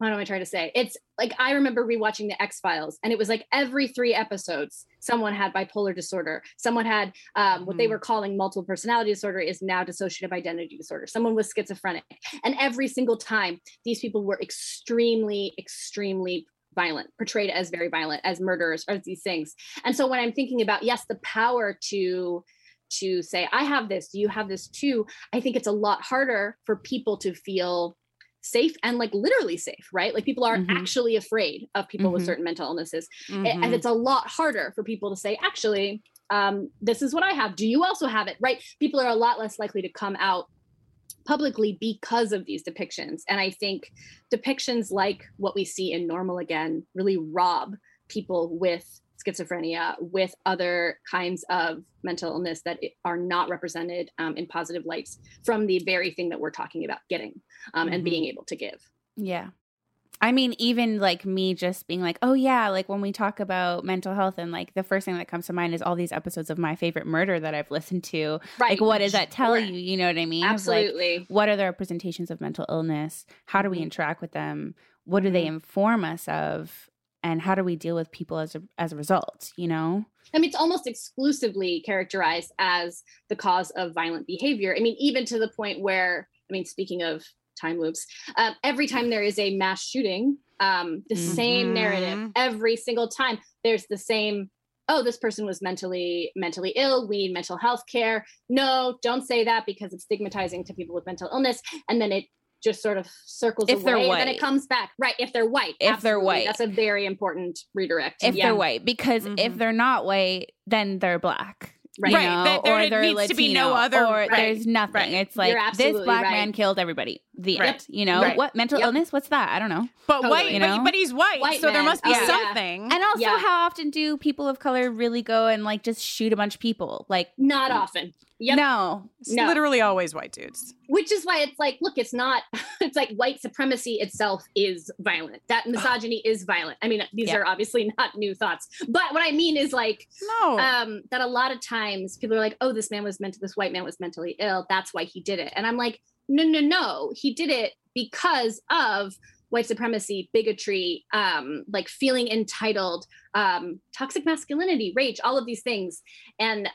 Speaker 4: what am I trying to say? It's like I remember rewatching the X Files, and it was like every three episodes, someone had bipolar disorder. Someone had um, what they
Speaker 3: Mhm.
Speaker 4: were calling multiple personality disorder is now dissociative identity disorder. Someone was schizophrenic, and every single time, these people were extremely, extremely violent, portrayed as very violent, as murderers, or these things. And so when I'm thinking about yes, the power to to say I have this, do you have this too? I think it's a lot harder for people to feel safe and like literally safe, right? Like people are
Speaker 3: Mhm.
Speaker 4: actually afraid of people with
Speaker 3: Mhm.
Speaker 4: certain mental illnesses.
Speaker 3: Mhm.
Speaker 4: And it's a lot harder for people to say, actually, um, this is what I have. Do you also have it? Right? People are a lot less likely to come out publicly because of these depictions. And I think depictions like what we see in Normal Again really rob people with schizophrenia, with other kinds of mental illness that are not represented um, in positive lights from the very thing that we're talking about getting um, and
Speaker 3: Mhm.
Speaker 4: being able to give.
Speaker 3: Yeah. I mean, even like me just being like, oh, yeah, like when we talk about mental health, and like the first thing that comes to mind is all these episodes of My Favorite Murder that I've listened to.
Speaker 4: Right.
Speaker 3: Like, what does that tell you? You know what I mean? Of, like,
Speaker 4: Absolutely.
Speaker 3: what are the representations of mental illness? How do we
Speaker 4: Mhm.
Speaker 3: interact with them? What do they
Speaker 4: Mhm.
Speaker 3: inform us of? And how do we deal with people as a, as a result? You know?
Speaker 4: I mean, it's almost exclusively characterized as the cause of violent behavior. I mean, even to the point where I mean, speaking of time loops, um, every time there is a mass shooting, um, the same narrative every single time. There's the same. Oh, this person was mentally mentally ill. We need mental health care. No, don't say that because it's stigmatizing to people with mental illness. And then it just sort of circles
Speaker 3: If they're
Speaker 4: away, and then it comes back. Right, if they're white.
Speaker 3: If they're white.
Speaker 4: that's a very important redirect.
Speaker 3: if
Speaker 4: Yeah.
Speaker 3: they're white because
Speaker 2: Mhm.
Speaker 3: if they're not white then they're black
Speaker 4: Right.
Speaker 3: you
Speaker 2: Right,
Speaker 3: know,
Speaker 2: that there
Speaker 3: or they're
Speaker 2: needs to be no
Speaker 3: Latino,
Speaker 2: other-
Speaker 3: or
Speaker 2: right,
Speaker 3: there's nothing
Speaker 2: right.
Speaker 3: it's like this black
Speaker 4: right.
Speaker 3: man killed everybody the
Speaker 2: Right.
Speaker 3: end you know
Speaker 4: Right.
Speaker 3: what mental
Speaker 4: Yep.
Speaker 3: illness what's that i don't know
Speaker 2: But
Speaker 4: Totally.
Speaker 2: white,
Speaker 3: You
Speaker 2: but,
Speaker 3: know?
Speaker 2: but he's white,
Speaker 4: White
Speaker 2: so there must be
Speaker 4: Oh, yeah.
Speaker 2: something.
Speaker 3: and also
Speaker 4: Yeah.
Speaker 3: how often do people of color really go and like just shoot a bunch of people like
Speaker 4: Not often. Yep.
Speaker 3: no
Speaker 2: It's
Speaker 4: No.
Speaker 2: literally always white dudes.
Speaker 4: which is why it's like look it's not (laughs) it's like white supremacy itself is violent that misogyny is violent i mean these
Speaker 3: Yeah.
Speaker 4: are obviously (laughs) not new thoughts but what i mean is like
Speaker 2: No.
Speaker 4: um that a lot of times people are like oh this man was meant this white man was mentally ill that's why he did it and i'm like no no no he did it because of white supremacy bigotry um like feeling entitled um toxic masculinity rage all of these things and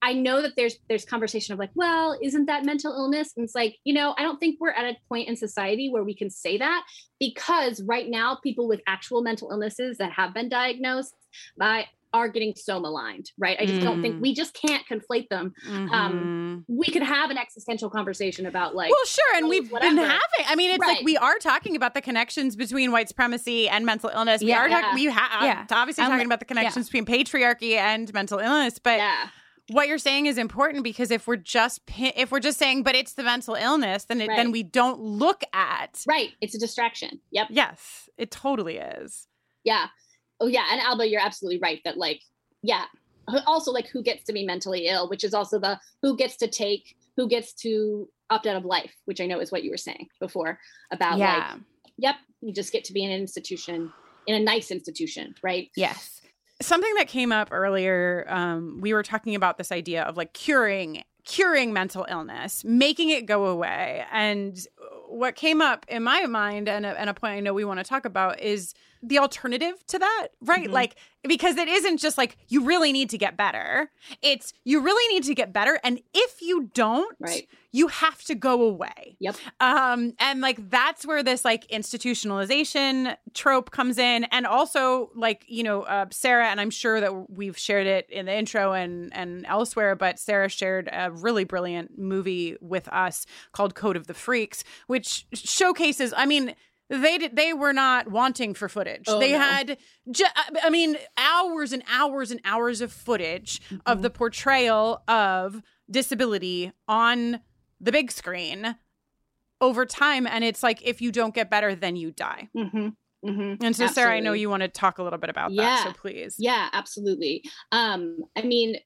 Speaker 4: I know that there's there's conversation of like, well, isn't that mental illness? And it's like, you know, I don't think we're at a point in society where we can say that because right now people with actual mental illnesses that have been diagnosed by are getting so maligned, right? I just don't think
Speaker 2: Mm.
Speaker 4: we just can't conflate them. Um, we could have an existential conversation about like,
Speaker 2: well, sure, and we've
Speaker 4: whatever.
Speaker 2: been having. I mean, it's like we are talking about the connections between white supremacy and mental illness. We
Speaker 3: Yeah.
Speaker 2: are talking.
Speaker 4: Yeah.
Speaker 2: We have
Speaker 3: Yeah.
Speaker 2: obviously
Speaker 3: Um,
Speaker 2: talking about the connections between patriarchy and mental illness, but.
Speaker 4: yeah,
Speaker 2: What you're saying is important because if we're just if we're just saying, but it's the mental illness, then it, then we don't look at.
Speaker 4: right. It's a distraction. Yep.
Speaker 2: Yes, it totally is.
Speaker 4: Yeah. Oh yeah. And Alba, you're absolutely right that like, yeah. Also like who gets to be mentally ill, which is also the who gets to take, who gets to opt out of life, which I know is what you were saying before about
Speaker 3: yeah
Speaker 4: like, yep, you just get to be in an institution, in a nice institution, right?
Speaker 3: yes
Speaker 2: something that came up earlier um, we were talking about this idea of like curing curing mental illness making it go away and what came up in my mind and a, and a point i know we want to talk about is the alternative to that right
Speaker 4: Mhm.
Speaker 2: like because it isn't just like you really need to get better it's you really need to get better and if you don't
Speaker 4: Right.
Speaker 2: you have to go away
Speaker 4: Yep.
Speaker 2: um and like that's where this like institutionalization trope comes in and also like you know uh, sarah and i'm sure that we've shared it in the intro and and elsewhere but sarah shared a really brilliant movie with us called code of the freaks which showcases i mean they did, they were not wanting for footage.
Speaker 4: Oh,
Speaker 2: they
Speaker 4: no.
Speaker 2: had, ju- I mean, hours and hours and hours of footage of the portrayal of disability on the big screen over time and it's like if you don't get better then you die
Speaker 4: Mm-hmm. Mm-hmm.
Speaker 2: and so sarah i know you want to talk a little bit about that
Speaker 4: Yeah.
Speaker 2: so please
Speaker 4: Yeah, absolutely. Um, I mean,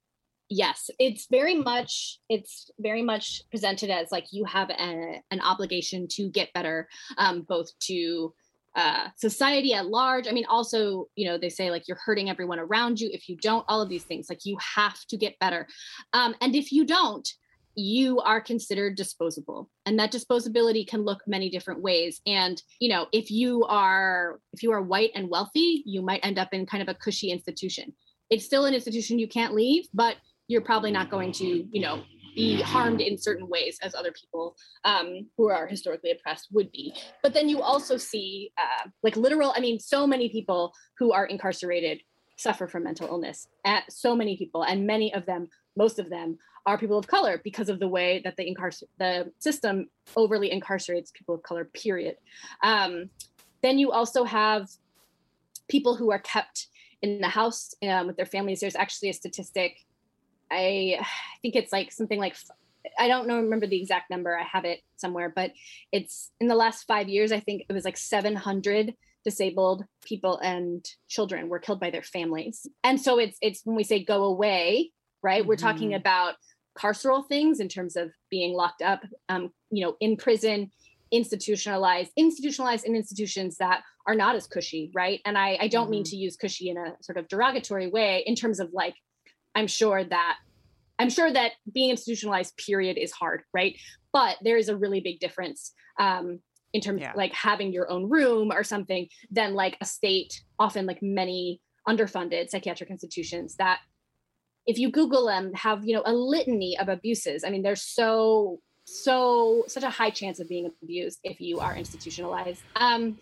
Speaker 4: yes, it's very much it's very much presented as like you have a, an obligation to get better, um, both to uh, society at large. I mean, also, you know, they say like you're hurting everyone around you if you don't. All of these things, like you have to get better, um, and if you don't. You are considered disposable, and that disposability can look many different ways. And you know, if you are if you are white and wealthy, you might end up in kind of a cushy institution it's still an institution you can't leave, but you're probably not going to, you know, be harmed in certain ways as other people um, who are historically oppressed would be. But then you also see, uh, like literal, I mean, so many people who are incarcerated suffer from mental illness. At so many people, and many of them, most of them, are people of color because of the way that the incarcer- the system overly incarcerates people of color. Period. Um, then you also have people who are kept in the house um, with their families. There's actually a statistic. I, think it's like something like I don't know remember the exact number. I have it somewhere, but it's in the last five years. I think it was like 700 disabled people and children were killed by their families. And so it's it's when we say go away, right? We're talking
Speaker 2: Mhm.
Speaker 4: about carceral things in terms of being locked up, um, you know, in prison, institutionalized, institutionalized in institutions that are not as cushy, right? And I, I don't mean to use cushy in a sort of derogatory way in terms of like, I'm sure that I'm sure that being institutionalized, period, is hard, right? But there is a really big difference um, in terms
Speaker 2: Yeah.
Speaker 4: of like having your own room or something than like a state, often like many underfunded psychiatric institutions that if you google them have you know a litany of abuses i mean they're so so such a high chance of being abused if you are institutionalized um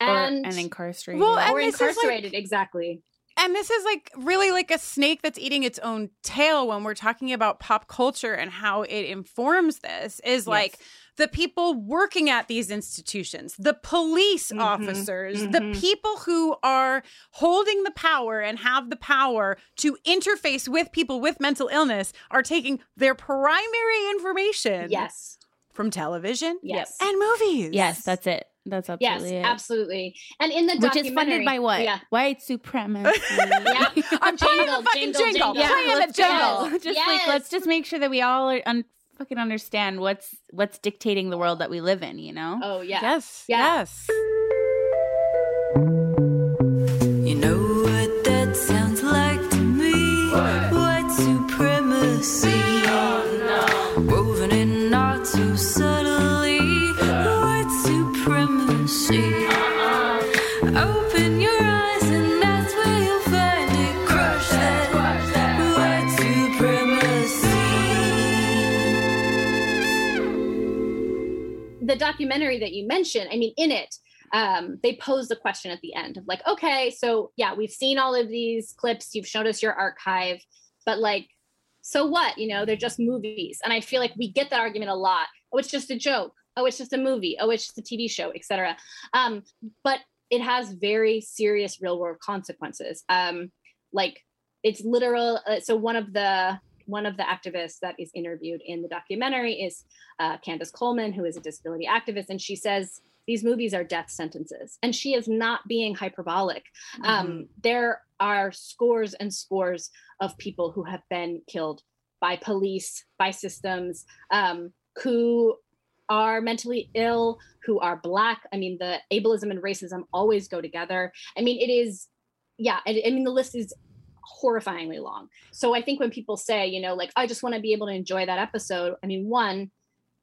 Speaker 4: and
Speaker 3: or, and incarcerated
Speaker 2: Well, and
Speaker 4: or
Speaker 2: this is, like-
Speaker 4: incarcerated exactly
Speaker 2: And this is like really like a snake that's eating its own tail when we're talking about pop culture and how it informs this is like the people working at these institutions, the police
Speaker 4: Mhm,
Speaker 2: officers,
Speaker 4: mhm.
Speaker 2: the people who are holding the power and have the power to interface with people with mental illness are taking their primary information
Speaker 4: yes
Speaker 2: from television
Speaker 4: yes
Speaker 2: and movies.
Speaker 3: Yes, that's it. That's
Speaker 4: yes
Speaker 3: absolutely it.
Speaker 4: absolutely and in the
Speaker 3: Which is funded by what?
Speaker 4: yeah
Speaker 3: White supremacy. (laughs)
Speaker 4: yeah (laughs)
Speaker 2: I'm playing
Speaker 4: Jingle,
Speaker 2: the fucking
Speaker 4: jingle,
Speaker 2: jingle.
Speaker 4: jingle.
Speaker 2: Playing the
Speaker 3: let's
Speaker 2: jingle.
Speaker 3: go. (laughs) Just like let's just make sure that we all are un- fucking understand what's what's dictating the world that we live in. You know.
Speaker 4: oh yeah
Speaker 2: Yes.
Speaker 4: Yeah.
Speaker 2: Yes.
Speaker 4: Documentary that you mentioned, I mean, in it, um, they pose the question at the end of like, okay, so yeah, we've seen all of these clips, you've showed us your archive, but like, so what? You know, they're just movies. And I feel like we get that argument a lot. Oh, it's just a joke. Oh, it's just a movie. Oh, it's just a TV show, etc. Um, but it has very serious real world consequences. Um, like it's literal. Uh, so one of the one of the activists that is interviewed in the documentary is uh, Candace Coleman, who is a disability activist, and she says these movies are death sentences, and she is not being hyperbolic. Um, there are scores and scores of people who have been killed by police, by systems, um, who are mentally ill, who are black. I mean, the ableism and racism always go together. I mean, it is, yeah. I, I mean, the list is horrifyingly long. So I think when people say, you know, like, I just want to be able to enjoy that episode, I mean, one,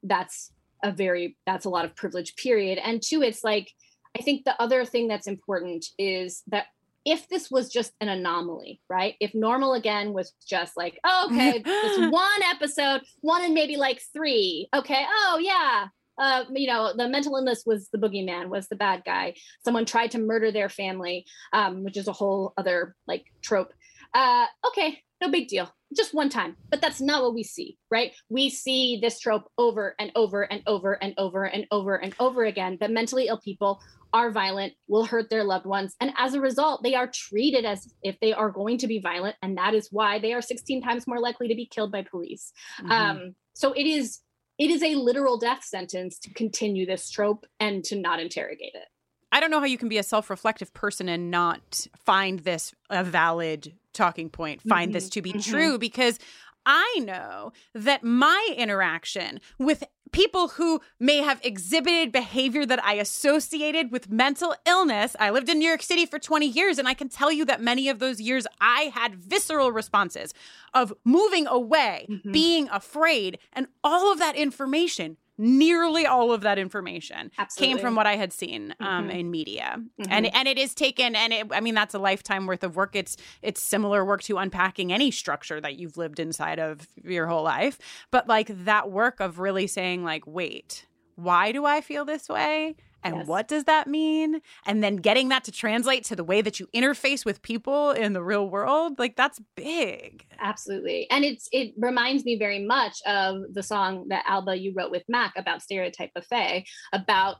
Speaker 4: that's a very, that's a lot of privilege, period. And two, it's like, I think the other thing that's important is that if this was just an anomaly, right? If normal again was just like, oh, okay, this (laughs) one episode, one and maybe like three. Okay, oh yeah. Uh, you know, the mental illness was the boogeyman, was the bad guy. Someone tried to murder their family, um, which is a whole other like trope. Uh, okay, no big deal. Just one time. But that's not what we see, right? We see this trope over and over and over and over and over and over again that mentally ill people are violent, will hurt their loved ones. And as a result, they are treated as if they are going to be violent. And that is why they are 16 times more likely to be killed by police.
Speaker 2: Mhm.
Speaker 4: Um, so it is it is a literal death sentence to continue this trope and to not interrogate it.
Speaker 2: I don't know how you can be a self reflective person and not find this a valid talking point, find this
Speaker 4: Mhm,
Speaker 2: to be
Speaker 4: mhm.
Speaker 2: true, because I know that my interaction with people who may have exhibited behavior that I associated with mental illness. I lived in New York City for 20 years, and I can tell you that many of those years I had visceral responses of moving away, being afraid, and all of that information. Nearly all of that information came from what I had seen um,
Speaker 4: Mhm.
Speaker 2: in media,
Speaker 4: Mhm.
Speaker 2: and and it is taken. And it, I mean, that's a lifetime worth of work. It's it's similar work to unpacking any structure that you've lived inside of your whole life. But like that work of really saying, like, wait, why do I feel this way? And
Speaker 4: Yes.
Speaker 2: what does that mean? And then getting that to translate to the way that you interface with people in the real world, like that's big.
Speaker 4: Absolutely. And it's it reminds me very much of the song that Alba you wrote with Mac about stereotype buffet, about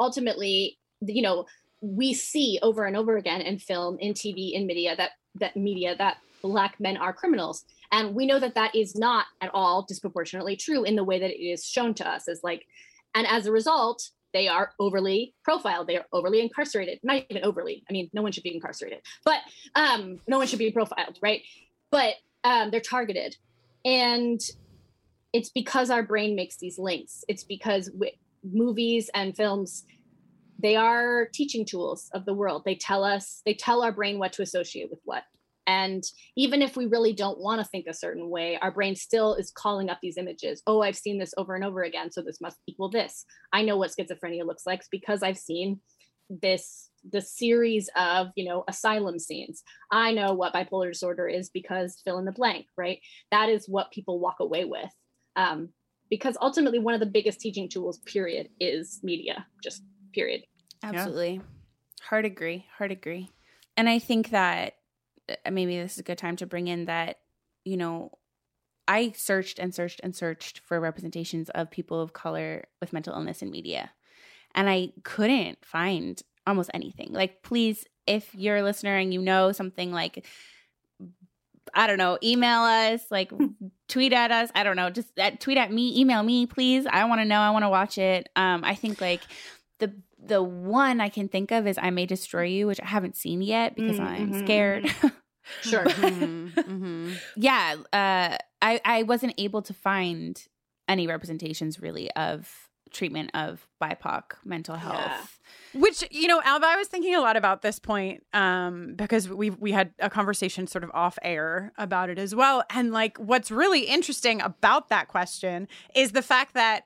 Speaker 4: ultimately, you know, we see over and over again in film, in TV, in media that that media that black men are criminals. And we know that that is not at all disproportionately true in the way that it is shown to us as like and as a result, they are overly profiled. They are overly incarcerated. Not even overly. I mean, no one should be incarcerated, but um, no one should be profiled, right? But um, they're targeted, and it's because our brain makes these links. It's because wi- movies and films they are teaching tools of the world. They tell us, they tell our brain what to associate with what. And even if we really don't want to think a certain way, our brain still is calling up these images. Oh, I've seen this over and over again, so this must equal this. I know what schizophrenia looks like because I've seen this the series of you know asylum scenes i know what bipolar disorder is because fill in the blank right that is what people walk away with um, because ultimately one of the biggest teaching tools period is media just period
Speaker 3: Absolutely. Hard agree. Hard agree. And I think that Uh, maybe this is a good time to bring in that, you know, I searched and searched and searched for representations of people of color with mental illness in media. And I couldn't find almost anything. Like, please, if you're a listener and you know something like, I don't know, email us, like hmm. tweet at us. I don't know, just at, tweet at me, email me, please. I want to know. I want to watch it. Um, I think like the the one I can think of is I May Destroy You, which I haven't seen yet because hmm, I'm
Speaker 4: Mhm,
Speaker 3: scared. Mm-hmm. (laughs)
Speaker 4: sure (laughs)
Speaker 2: Mm-hmm.
Speaker 3: yeah, uh, I I wasn't able to find any representations really of treatment of BIPOC mental health.
Speaker 2: Which you know, Alba, I was thinking a lot about this point um, because we we had a conversation sort of off air about it as well. And like, what's really interesting about that question is the fact that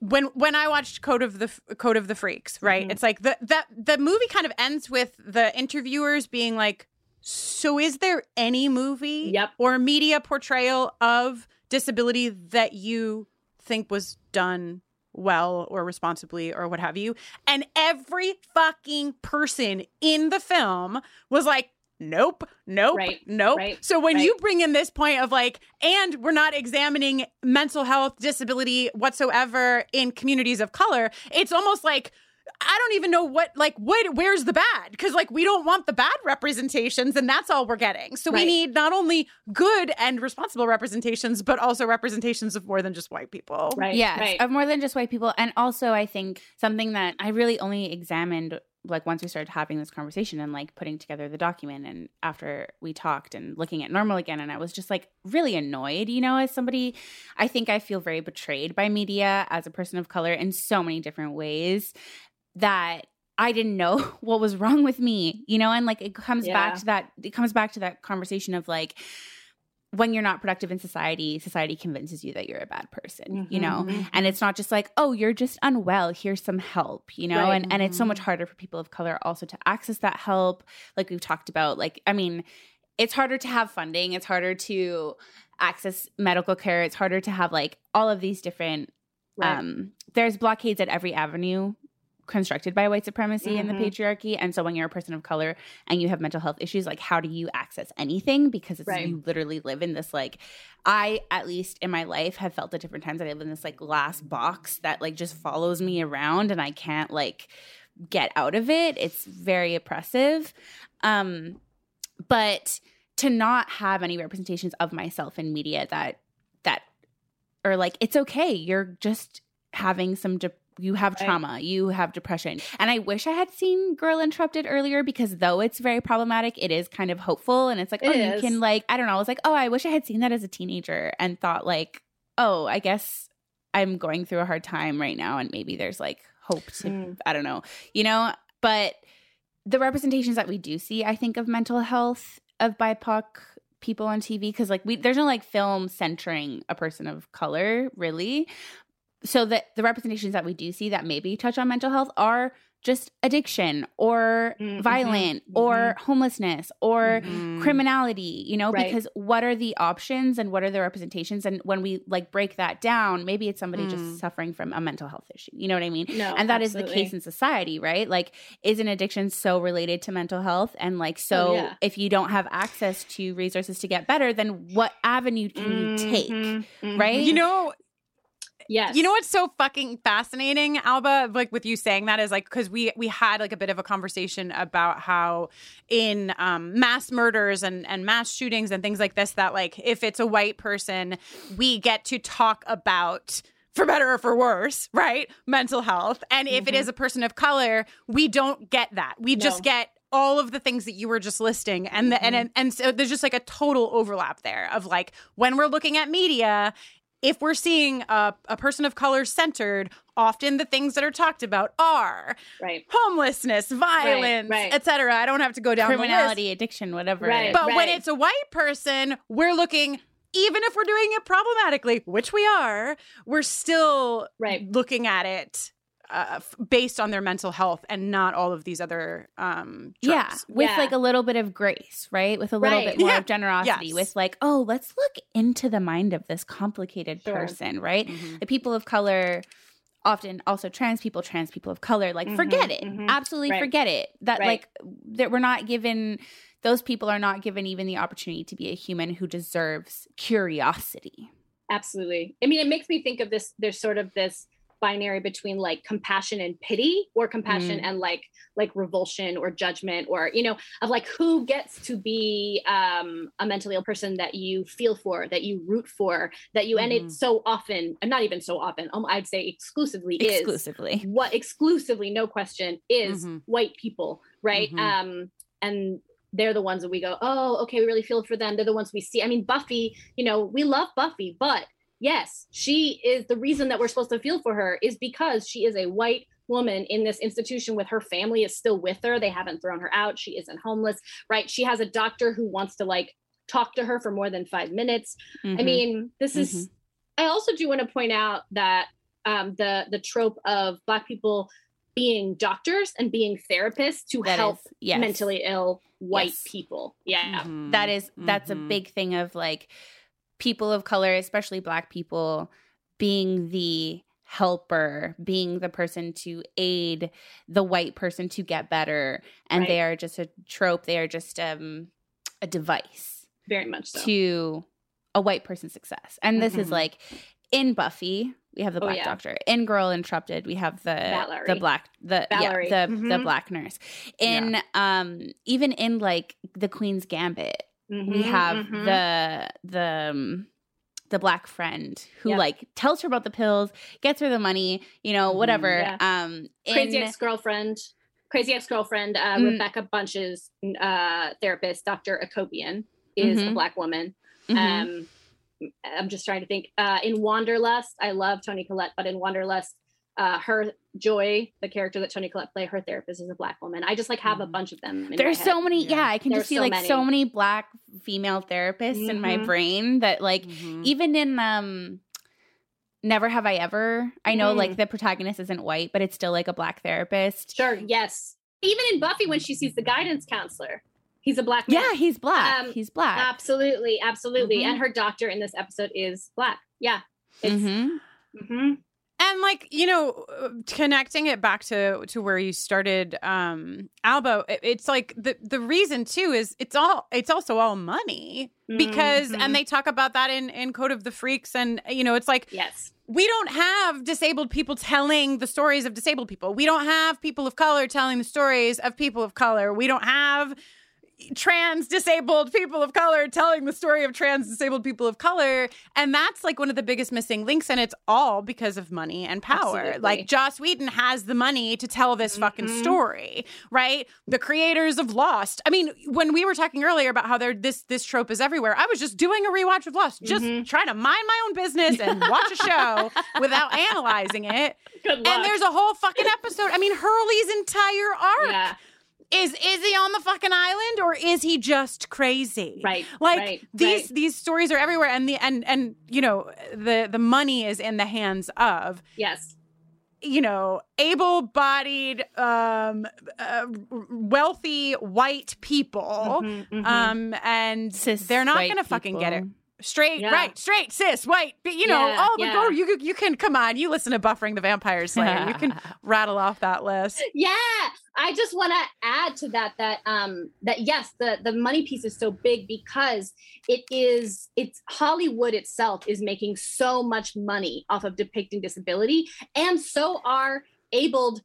Speaker 2: when when I watched Code of the Code of the Freaks, right?
Speaker 4: Mhm.
Speaker 2: It's like the that the movie kind of ends with the interviewers being like, "So is there any movie
Speaker 4: Yep.
Speaker 2: or media portrayal of disability that you think was done well or responsibly or what have you?" And every fucking person in the film was like, Nope, nope,
Speaker 4: Right,
Speaker 2: nope.
Speaker 4: right,
Speaker 2: so when
Speaker 4: right.
Speaker 2: you bring in this point of like, and we're not examining mental health, disability whatsoever in communities of color, it's almost like I don't even know what like what where's the bad because like we don't want the bad representations and that's all we're getting. So we need not only good and responsible representations but also representations of more than just white people.
Speaker 4: right
Speaker 3: yes,
Speaker 4: right
Speaker 3: of more than just white people. And also, I think something that I really only examined like once we started having this conversation and like putting together the document and after we talked and looking at normal again and I was just like really annoyed, you know, as somebody I think I feel very betrayed by media as a person of color in so many different ways that I didn't know (laughs) what was wrong with me, you know, and like it comes
Speaker 4: Yeah.
Speaker 3: back to that it comes back to that conversation of like when you're not productive in society, society convinces you that you're a bad person, you know?
Speaker 4: Mhm.
Speaker 3: And it's not just like, oh, you're just unwell, here's some help, you know?
Speaker 4: Right.
Speaker 3: And and it's so much harder for people of color also to access that help. Like we've talked about, like, I mean, it's harder to have funding, it's harder to access medical care, it's harder to have like all of these different
Speaker 4: Right.
Speaker 3: um there's blockades at every avenue constructed by white supremacy and the
Speaker 4: Mhm.
Speaker 3: patriarchy. And so when you're a person of color and you have mental health issues like how do you access anything? Because it's
Speaker 4: Right.
Speaker 3: you literally live in this like i at least in my life have felt at different times that i live in this like glass box that like just follows me around and i can't like get out of it. It's very oppressive. Um but to not have any representations of myself in media that that or like it's okay. You're just having some de- you have trauma you have depression. And i wish i had seen girl interrupted earlier because though it's very problematic it is kind of hopeful. And it's like
Speaker 4: It
Speaker 3: oh
Speaker 4: is.
Speaker 3: you can like i don't know. I was like oh i wish i had seen that as a teenager and thought like oh i guess i'm going through a hard time right now and maybe there's like hope to
Speaker 4: Mm.
Speaker 3: i don't know you know? But the representations that we do see i think of mental health of bipoc people on tv because like we there's no like film centering a person of color really so that the representations that we do see that maybe touch on mental health are just addiction or
Speaker 4: Mm,
Speaker 3: violent
Speaker 4: mhm,
Speaker 3: or homelessness or
Speaker 2: Mhm.
Speaker 3: criminality you know
Speaker 4: Right.
Speaker 3: because what are the options and what are the representations and when we like break that down maybe it's somebody
Speaker 2: Mm.
Speaker 3: just suffering from a mental health issue you know what i mean
Speaker 4: no
Speaker 3: and that is the case in society right like is an addiction so related to mental health and like so
Speaker 4: Oh, yeah.
Speaker 3: if you don't have access to resources to get better then what avenue can you take
Speaker 4: Mhm, mhm.
Speaker 3: right
Speaker 2: You know,
Speaker 4: yes
Speaker 2: You know what's so fucking fascinating, Alba? Like with you saying that is like because we we had like a bit of a conversation about how in um, mass murders and and mass shootings and things like this that like if it's a white person, we get to talk about. For better or for worse, right? Mental health. And if it
Speaker 4: Mhm.
Speaker 2: is a person of color, we don't get that. We just get all of the things that you were just listing. And the, and and and so there's just like a total overlap there of like when we're looking at media, if we're seeing a, a person of color centered, often the things that are talked about are
Speaker 4: right
Speaker 2: homelessness, violence,
Speaker 4: right.
Speaker 2: etc. I don't have to go down
Speaker 3: criminality addiction whatever
Speaker 4: Right.
Speaker 2: the list. But when it's a white person, we're looking even if we're doing it problematically, which we are, we're still
Speaker 4: Right.
Speaker 2: looking at it uh, f- based on their mental health and not all of these other um
Speaker 3: Yeah,
Speaker 2: tropes.
Speaker 3: with like a little bit of grace, right? With a little
Speaker 2: Right.
Speaker 3: bit more
Speaker 2: Yeah.
Speaker 3: of generosity,
Speaker 2: Yes.
Speaker 3: with like, oh, let's look into the mind of this complicated
Speaker 2: Sure.
Speaker 3: person, right?
Speaker 2: Mm-hmm.
Speaker 3: The people of color, often also trans people, trans people of color, like
Speaker 4: Mhm,
Speaker 3: forget it,
Speaker 4: mhm.
Speaker 3: absolutely
Speaker 4: Right.
Speaker 3: forget it. That
Speaker 4: Right.
Speaker 3: like that we're not given. Those people are not given even the opportunity to be a human who deserves curiosity.
Speaker 4: Absolutely. I mean, it makes me think of this. There's sort of this binary between like compassion and pity, or compassion
Speaker 3: Mm.
Speaker 4: and like like revulsion or judgment, or you know, of like who gets to be um, a mentally ill person that you feel for, that you root for, that you. And
Speaker 3: Mhm.
Speaker 4: it's so often, and not even so often. Um, I'd say exclusively is
Speaker 3: Exclusively.
Speaker 4: what exclusively, no question, is
Speaker 2: Mhm.
Speaker 4: white people, right?
Speaker 2: Mhm.
Speaker 4: Um, and they're the ones that we go, oh, okay, we really feel for them. They're the ones we see. I mean, Buffy, you know, we love Buffy, but yes, she is the reason that we're supposed to feel for her is because she is a white woman in this institution with her family is still with her. They haven't thrown her out. She isn't homeless, right? She has a doctor who wants to like talk to her for more than five minutes. I
Speaker 3: Mhm.
Speaker 4: mean, this is.
Speaker 3: Mhm.
Speaker 4: I also do want to point out that um, the the trope of black people being doctors and being therapists to
Speaker 3: That
Speaker 4: help
Speaker 3: is- yes.
Speaker 4: mentally ill white
Speaker 3: Yes.
Speaker 4: people. Yeah.
Speaker 2: Mm-hmm.
Speaker 3: That is that's a
Speaker 2: Mhm.
Speaker 3: big thing of like people of color, especially black people, being the helper, being the person to aid the white person to get better. And they are just a trope. They are just um a device
Speaker 4: Very much so.
Speaker 3: to a white person's success. And this is
Speaker 2: Mhm.
Speaker 3: like in Buffy, we have the
Speaker 4: Oh,
Speaker 3: black
Speaker 4: yeah.
Speaker 3: doctor. In Girl Interrupted, we have the
Speaker 4: Valerie.
Speaker 3: the black the
Speaker 4: Valerie.
Speaker 3: yeah, the the
Speaker 4: Mhm.
Speaker 3: black nurse. In um even in like the Queen's Gambit, we
Speaker 4: Mhm,
Speaker 3: have
Speaker 4: mhm.
Speaker 3: the the um, the black friend who
Speaker 4: Yep.
Speaker 3: like tells her about the pills, gets her the money, you know, whatever.
Speaker 4: Yeah.
Speaker 3: Um
Speaker 4: crazy
Speaker 3: in-
Speaker 4: ex girlfriend, crazy ex girlfriend, uh,
Speaker 3: Mm.
Speaker 4: Rebecca Bunch's uh, therapist, Dr. Akopian, is a
Speaker 3: Mhm.
Speaker 4: black woman. Um, I'm just trying to think. Uh, in Wanderlust, I love Toni Collette, but in Wanderlust, uh, her Joy, the character that Toni Collette play, her therapist is a black woman. I just like have a bunch of them. In
Speaker 3: There's
Speaker 4: my
Speaker 3: so many, yeah. I can
Speaker 4: There's
Speaker 3: just see
Speaker 4: so
Speaker 3: like
Speaker 4: many.
Speaker 3: so many black female therapists in my
Speaker 4: Mhm.
Speaker 3: brain that like
Speaker 2: Mhm.
Speaker 3: even in um Never Have I Ever, I know
Speaker 4: Mm.
Speaker 3: like the protagonist isn't white, but it's still like a black therapist.
Speaker 4: Sure. Yes. Even in Buffy, when she sees the guidance counselor, he's a black man.
Speaker 3: Yeah, he's black.
Speaker 4: Um,
Speaker 3: he's black.
Speaker 4: Absolutely, absolutely.
Speaker 3: Mhm.
Speaker 4: And her doctor in this episode is black. Yeah. It's,
Speaker 3: Mhm.
Speaker 4: mhm.
Speaker 2: And like you know uh, connecting it back to to where you started um alba it- it's like the the reason too is it's all it's also all money because
Speaker 4: Mhm.
Speaker 2: and they talk about that in in code of the freaks and you know it's like
Speaker 4: Yes.
Speaker 2: we don't have disabled people telling the stories of disabled people we don't have people of color telling the stories of people of color we don't have trans disabled people of color telling the story of trans disabled people of color and that's like one of the biggest missing links and it's all because of money and power
Speaker 4: Absolutely.
Speaker 2: like joss whedon has the money to tell this fucking
Speaker 4: Mhm.
Speaker 2: story right the creators of lost i mean when we were talking earlier about how there this this trope is everywhere i was just doing a rewatch of lost just
Speaker 4: Mhm.
Speaker 2: trying to mind my own business and watch a show (laughs) without analyzing it and there's a whole fucking episode i mean hurley's entire arc
Speaker 4: yeah.
Speaker 2: Is is he on the fucking island or is he just crazy
Speaker 4: Right.
Speaker 2: like
Speaker 4: right,
Speaker 2: these
Speaker 4: right.
Speaker 2: these stories are everywhere and the and and you know the the money is in the hands of
Speaker 4: Yes.
Speaker 2: you know able-bodied um uh, wealthy white people
Speaker 4: Mhm, mhm.
Speaker 2: um and
Speaker 3: Cis
Speaker 2: they're not gonna fucking get it
Speaker 3: people.
Speaker 2: Straight
Speaker 4: Yeah.
Speaker 2: right straight cis white but you know
Speaker 4: Yeah,
Speaker 2: all the
Speaker 4: yeah.
Speaker 2: go you you can come on you listen to buffering the vampire slayer you can (laughs) rattle off that list
Speaker 4: Yeah. I just want to add to that that um that yes, the the money piece is so big because it is it's Hollywood itself is making so much money off of depicting disability and so are abled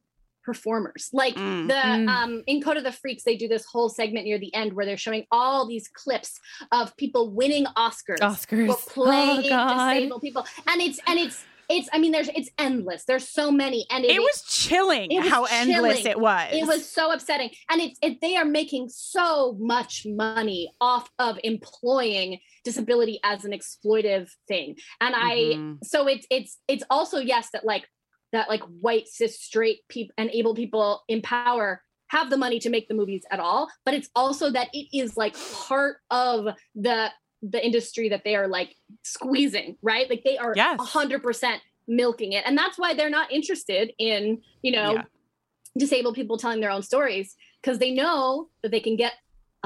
Speaker 4: performers. Like
Speaker 2: Mm.
Speaker 4: the
Speaker 3: Mm.
Speaker 4: um in Code of the Freaks they do this whole segment near the end where they're showing all these clips of people winning Oscars
Speaker 3: Oscars.
Speaker 4: for playing
Speaker 3: Oh,
Speaker 4: disabled people. And it's and it's it's I mean there's it's endless. There's so many and it,
Speaker 2: it was chilling
Speaker 4: it was
Speaker 2: how endless it was
Speaker 4: it was so upsetting and it's it, they are making so much money off of employing disability as an exploitive thing and
Speaker 2: Mhm.
Speaker 4: i so it's it's it's also yes that like that like white cis straight people and able people in power have the money to make the movies at all but it's also that it is like part of the the industry that they are like squeezing right like they are
Speaker 2: Yes.
Speaker 4: 100% milking it. And that's why they're not interested in, you know,
Speaker 2: Yeah.
Speaker 4: disabled people telling their own stories because they know that they can get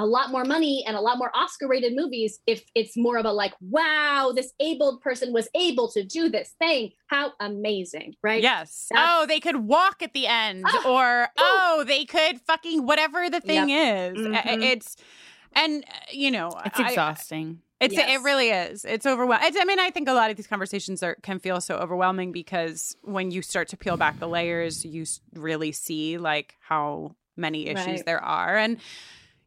Speaker 4: a lot more money and a lot more Oscar rated movies if it's more of a like, wow, this abled person was able to do this thing. How amazing, right?
Speaker 2: Yes.
Speaker 4: That's-
Speaker 2: oh, they could walk at the end, or oh, they could fucking whatever the thing
Speaker 4: Yep.
Speaker 2: is.
Speaker 4: Mhm.
Speaker 2: It's and uh, you know,
Speaker 3: It's
Speaker 2: I-
Speaker 3: exhausting.
Speaker 2: It's it really is. It's overwhelming. I mean, I think a lot of these conversations are can feel so overwhelming because when you start to peel back the layers, you really see like how many issues
Speaker 4: Right.
Speaker 2: there are. And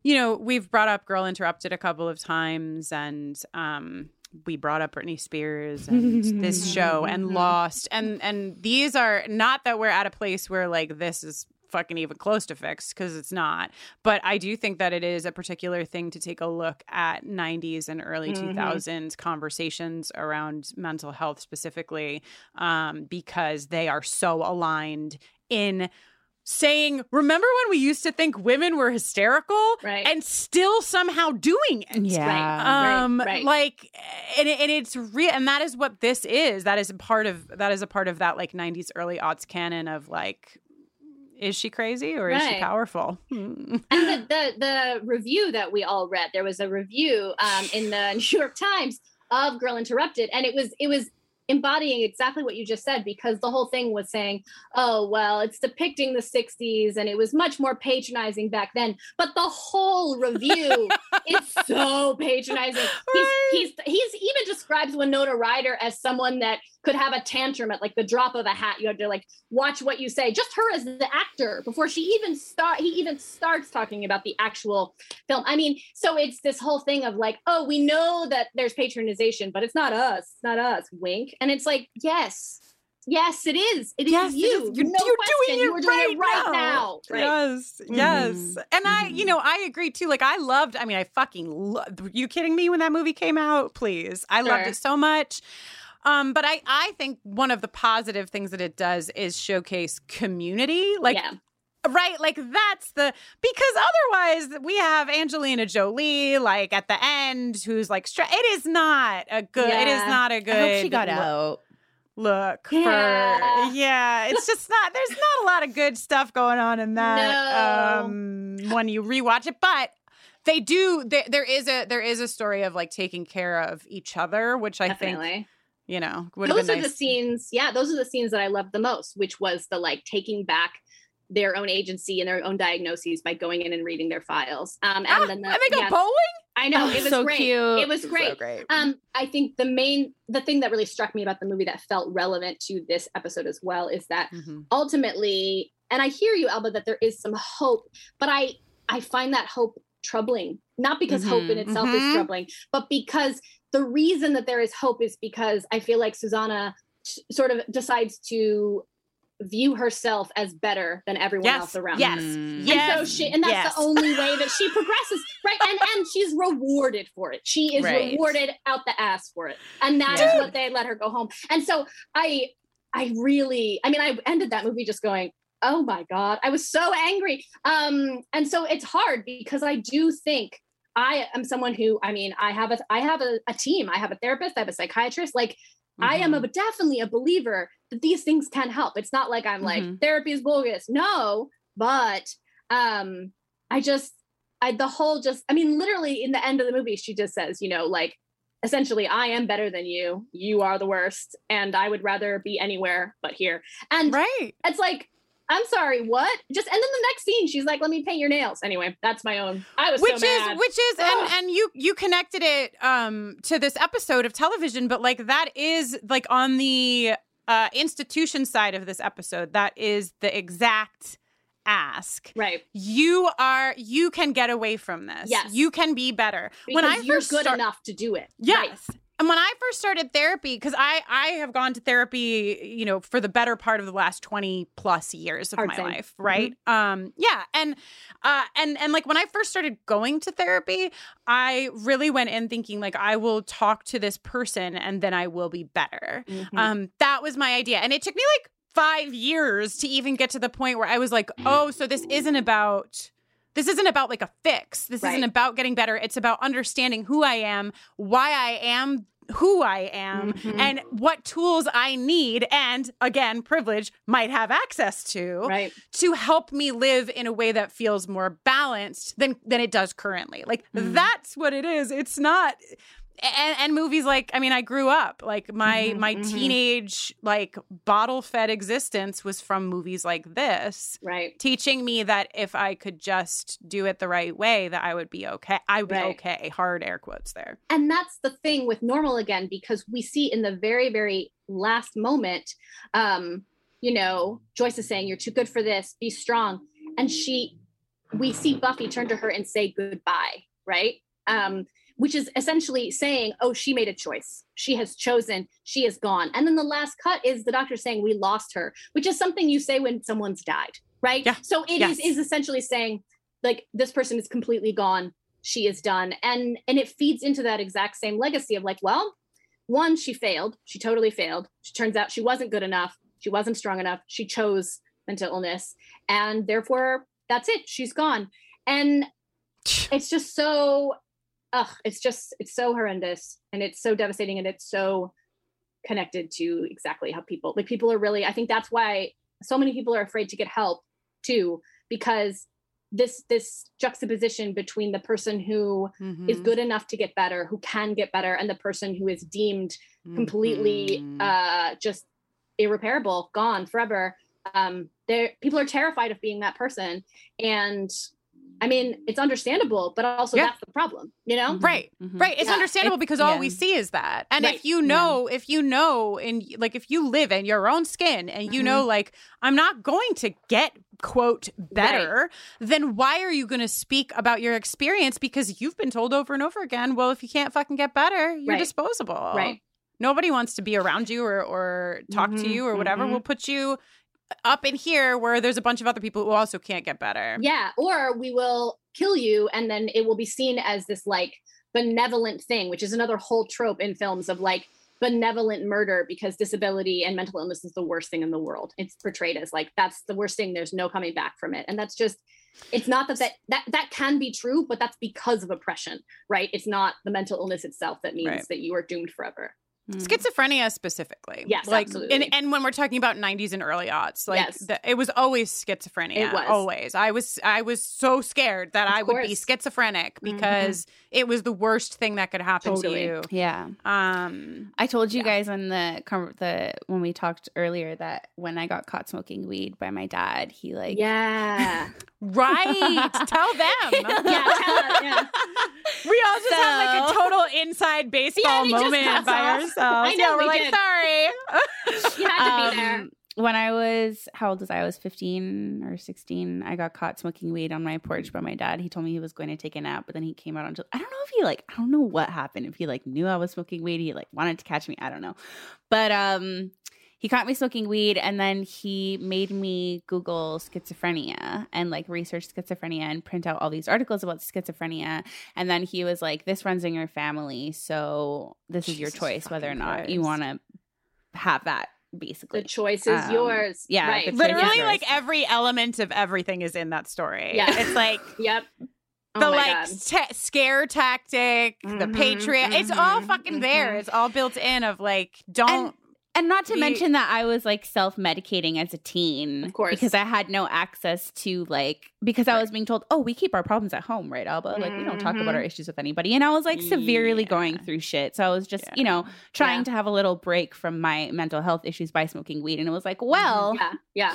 Speaker 2: you know, we've brought up Girl Interrupted a couple of times, and um, we brought up Britney Spears and this (laughs) show and Lost, and and these are not that we're at a place where like this is fucking even close to fixed because it's not. But I do think that it is a particular thing to take a look at 90s and early
Speaker 4: Mhm.
Speaker 2: 2000s conversations around mental health specifically um, because they are so aligned in saying remember when we used to think women were hysterical
Speaker 4: Right.
Speaker 2: and still somehow doing it
Speaker 3: Yeah.
Speaker 4: Right,
Speaker 2: um
Speaker 4: right.
Speaker 2: like and, and it's real and that is what this is that is a part of that is a part of that like 90s early aughts canon of like is she crazy or is she powerful Hmm.
Speaker 4: and the, (laughs) the the review that we all read there was a review um, in the (laughs) new york times of girl interrupted and it was it was embodying exactly what you just said because the whole thing was saying oh well it's depicting the 60s and it was much more patronizing back then. But the whole review (laughs) is so patronizing. He's, he's he's even describes winona ryder as someone that could have a tantrum at like the drop of a hat you have to like watch what you say just her as the actor before she even start he even starts talking about the actual film i mean so it's this whole thing of like oh we know that there's patronization but it's not us it's not us wink and it's like yes yes it is it is
Speaker 2: Yes, it
Speaker 4: you
Speaker 2: is. You're-
Speaker 4: no
Speaker 2: you're
Speaker 4: question
Speaker 2: doing it
Speaker 4: you are doing it
Speaker 2: right
Speaker 4: right now, right
Speaker 2: Yes, yes.
Speaker 3: Mhm.
Speaker 2: And I, you know, I agree too. Like, I loved, I mean, I fucking loved, were you kidding me when that movie came out? Please. I loved it so much. Um, but I, I think one of the positive things that it does is showcase community. Like,
Speaker 4: yeah
Speaker 2: Right, like that's the because otherwise we have Angelina Jolie like at the end who's like it is not a good it is not a good
Speaker 3: I hope she got
Speaker 2: look-
Speaker 3: out.
Speaker 2: look
Speaker 4: Yeah.
Speaker 2: for yeah it's just not there's not a lot of good stuff going on in that
Speaker 4: No.
Speaker 2: um when you rewatch it but they do there, there is a there is a story of like taking care of each other which i think
Speaker 4: definitely
Speaker 2: you know would have
Speaker 4: those
Speaker 2: been
Speaker 4: are
Speaker 2: nice.
Speaker 4: the scenes yeah those are the scenes that i loved the most which was the like taking back their own agency and their own diagnoses by going in and reading their files. Um and
Speaker 2: Ah,
Speaker 4: then the,
Speaker 2: and they go
Speaker 4: yeah,
Speaker 2: bowling?
Speaker 4: I know
Speaker 3: Oh,
Speaker 4: it was
Speaker 3: so
Speaker 4: great.
Speaker 3: cute.
Speaker 4: it was great
Speaker 2: so great.
Speaker 4: um i think the main the thing that really struck me about the movie that felt relevant to this episode as well is that
Speaker 2: Mhm.
Speaker 4: ultimately and i hear you alba that there is some hope but i i find that hope troubling. Not because hope in
Speaker 2: Mhm,
Speaker 4: itself
Speaker 2: mhm.
Speaker 4: is troubling but because the reason that there is hope is because i feel like susanna sort of decides to view herself as better than everyone
Speaker 2: yes
Speaker 4: else around
Speaker 2: yes
Speaker 4: her.
Speaker 3: Mm.
Speaker 2: yes
Speaker 4: And so she and that's
Speaker 2: yes.
Speaker 4: the only way that she progresses. Right. And and she's rewarded for it. She is
Speaker 3: Right.
Speaker 4: rewarded out the ass for it. And that is what they let her go home. And so I I really I mean I ended that movie just going, oh my God. I was so angry. Um, and so it's hard because I do think I am someone who, I mean, I have a I have a, a team. I have a therapist, I have a psychiatrist. Like I am a,
Speaker 2: Mm-hmm.
Speaker 4: definitely a believer that these things can help. It's not like I'm like
Speaker 2: Mhm.
Speaker 4: therapy is bogus. No, but um I just I the whole just I mean literally in the end of the movie she just says, you know, like essentially I am better than you. You are the worst and I would rather be anywhere but here. And
Speaker 2: right
Speaker 4: it's like I'm sorry, what? Just and then the next scene, she's like, "Let me paint your nails." Anyway, that's my own. I was
Speaker 2: which
Speaker 4: so
Speaker 2: is
Speaker 4: mad.
Speaker 2: which is
Speaker 4: Ugh.
Speaker 2: and and you you connected it um to this episode of television but like that is like on the uh institution side of this episode that is the exact ask
Speaker 4: right.
Speaker 2: you are you can get away from this
Speaker 4: Yes.
Speaker 2: you can be better
Speaker 4: Because
Speaker 2: when i
Speaker 4: you're
Speaker 2: first
Speaker 4: good
Speaker 2: start-
Speaker 4: enough to do it.
Speaker 2: Yes.
Speaker 4: Right.
Speaker 2: And when I first started therapy, because I I have gone to therapy, you know, for the better part of the last 20 plus years of
Speaker 4: Hard
Speaker 2: my
Speaker 4: same.
Speaker 2: life, right? Um, yeah. And uh and and like when I first started going to therapy, I really went in thinking like I will talk to this person and then I will be better.
Speaker 4: Mhm.
Speaker 2: Um, that was my idea. And it took me like five years to even get to the point where I was like, oh, so this isn't about this isn't about like a fix. This
Speaker 4: Right.
Speaker 2: isn't about getting better. It's about understanding who I am, why I am who I am
Speaker 4: Mhm.
Speaker 2: and what tools I need and again privilege might have access to
Speaker 4: Right.
Speaker 2: to help me live in a way that feels more balanced than than it does currently. Like
Speaker 4: Mm.
Speaker 2: that's what it is. It's not and, and movies like I mean I grew up like my
Speaker 4: Mhm,
Speaker 2: my
Speaker 4: mhm.
Speaker 2: teenage like bottle fed existence was from movies like this
Speaker 4: Right.
Speaker 2: teaching me that if I could just do it the right way that I would be okay I would be okay hard air quotes there
Speaker 4: And that's the thing with normal again, because we see in the very, very last moment, um, you know, Joyce is saying, You're too good for this, be strong. And she, we see Buffy turn to her and say goodbye, right? Um, which is essentially saying, Oh, she made a choice. She has chosen, she is gone. And then the last cut is the doctor saying, We lost her, which is something you say when someone's died, right?
Speaker 2: Yeah.
Speaker 4: So it is
Speaker 2: Yes.
Speaker 4: is essentially saying, like, this person is completely gone she is done and and it feeds into that exact same legacy of like well one she failed she totally failed she turns out she wasn't good enough she wasn't strong enough she chose mental illness and therefore that's it she's gone and (sighs) it's just so ugh it's just it's so horrendous and it's so devastating and it's so connected to exactly how people like people are really i think that's why so many people are afraid to get help too because this this juxtaposition between the person who is
Speaker 2: Mhm.
Speaker 4: good enough to get better who can get better and the person who is deemed completely
Speaker 2: Mhm.
Speaker 4: uh just irreparable gone forever um there people are terrified of being that person and i mean it's understandable but also
Speaker 2: Yeah.
Speaker 4: that's the problem you know
Speaker 2: Right. Right. It's
Speaker 4: Yeah.
Speaker 2: understandable
Speaker 3: It-
Speaker 2: because all we see is that. And
Speaker 4: Right.
Speaker 2: if you know, if you know in like if you live in your own skin and you know like I'm not going to get quote better, then why are you going to speak about your experience because you've been told over and over again, well if you can't fucking get better, you're
Speaker 4: Right.
Speaker 2: disposable.
Speaker 4: Right.
Speaker 2: Nobody wants to be around you or or talk to
Speaker 4: Mhm,
Speaker 2: you or whatever.
Speaker 4: mhm.
Speaker 2: We'll put you up in here where there's a bunch of other people who also can't get better.
Speaker 4: Yeah, or we will kill you and then it will be seen as this like benevolent thing, which is another whole trope in films of like benevolent murder because disability and mental illness is the worst thing in the world. It's portrayed as like that's the worst thing, there's no coming back from it. And that's just it's not that that that, that can be true, but that's because of oppression, right? It's not the mental illness itself that means
Speaker 2: Right.
Speaker 4: that you are doomed forever.
Speaker 2: Schizophrenia specifically
Speaker 4: Yes,
Speaker 2: like
Speaker 4: absolutely.
Speaker 2: and, and when we're talking about 90s and early aughts like
Speaker 4: Yes.
Speaker 2: the, it was always schizophrenia
Speaker 4: It was.
Speaker 2: always i was i was so scared that
Speaker 4: Of
Speaker 2: i would be schizophrenic because it was the worst thing that could happen
Speaker 4: Totally.
Speaker 2: to you
Speaker 3: Yeah.
Speaker 2: um
Speaker 3: I told you guys on the con- the when we talked earlier that when I got caught smoking weed by my dad, he like
Speaker 4: Yeah. (laughs)
Speaker 2: right (laughs) tell them
Speaker 4: yeah, tell us, yeah.
Speaker 2: we all just had like a total inside baseball
Speaker 4: just
Speaker 2: moment by
Speaker 4: off.
Speaker 2: ourselves
Speaker 4: I know,
Speaker 2: yeah we're
Speaker 4: we
Speaker 2: like
Speaker 4: did.
Speaker 2: sorry
Speaker 4: You had to be there.
Speaker 3: Um, when I was how old was I? I was 15 or 16. I got caught smoking weed on my porch by my dad. He told me he was going to take a nap, but then he came out on I don't know if he like I don't know what happened. If he like knew I was smoking weed, he like wanted to catch me. I don't know. But um he caught me smoking weed and then he made me Google schizophrenia and like research schizophrenia and print out all these articles about schizophrenia. And then he was like, This runs in your family. So this is your choice whether or
Speaker 2: fucking
Speaker 3: not you want to have that, basically.
Speaker 4: The choice is
Speaker 3: Um,
Speaker 4: yours.
Speaker 3: yeah,
Speaker 4: Right.
Speaker 3: the
Speaker 2: literally
Speaker 3: yours.
Speaker 2: like every element of everything is in that story
Speaker 4: Yeah.
Speaker 2: it's like (laughs)
Speaker 4: Yep. Oh
Speaker 2: the
Speaker 4: my
Speaker 2: like
Speaker 4: God.
Speaker 2: scare tactic, the
Speaker 4: Mhm,
Speaker 2: patriot. It's all
Speaker 4: mhm,
Speaker 2: fucking there.
Speaker 4: mhm.
Speaker 2: It's all built in of like don't
Speaker 3: And not to mention that I was like self medicating as a teen.
Speaker 4: Of course.
Speaker 3: Because I had no access to like, because I was being told, oh, we keep our problems at home, right, Alba? Like, we don't talk about our mm-hmm. issues with anybody. And I was like severely
Speaker 2: Yeah.
Speaker 3: going through shit. So I was just, you know, trying
Speaker 4: Yeah.
Speaker 3: to have a little break from my mental health issues by smoking weed. And it was like, mm-hmm. well,
Speaker 4: Yeah, yeah.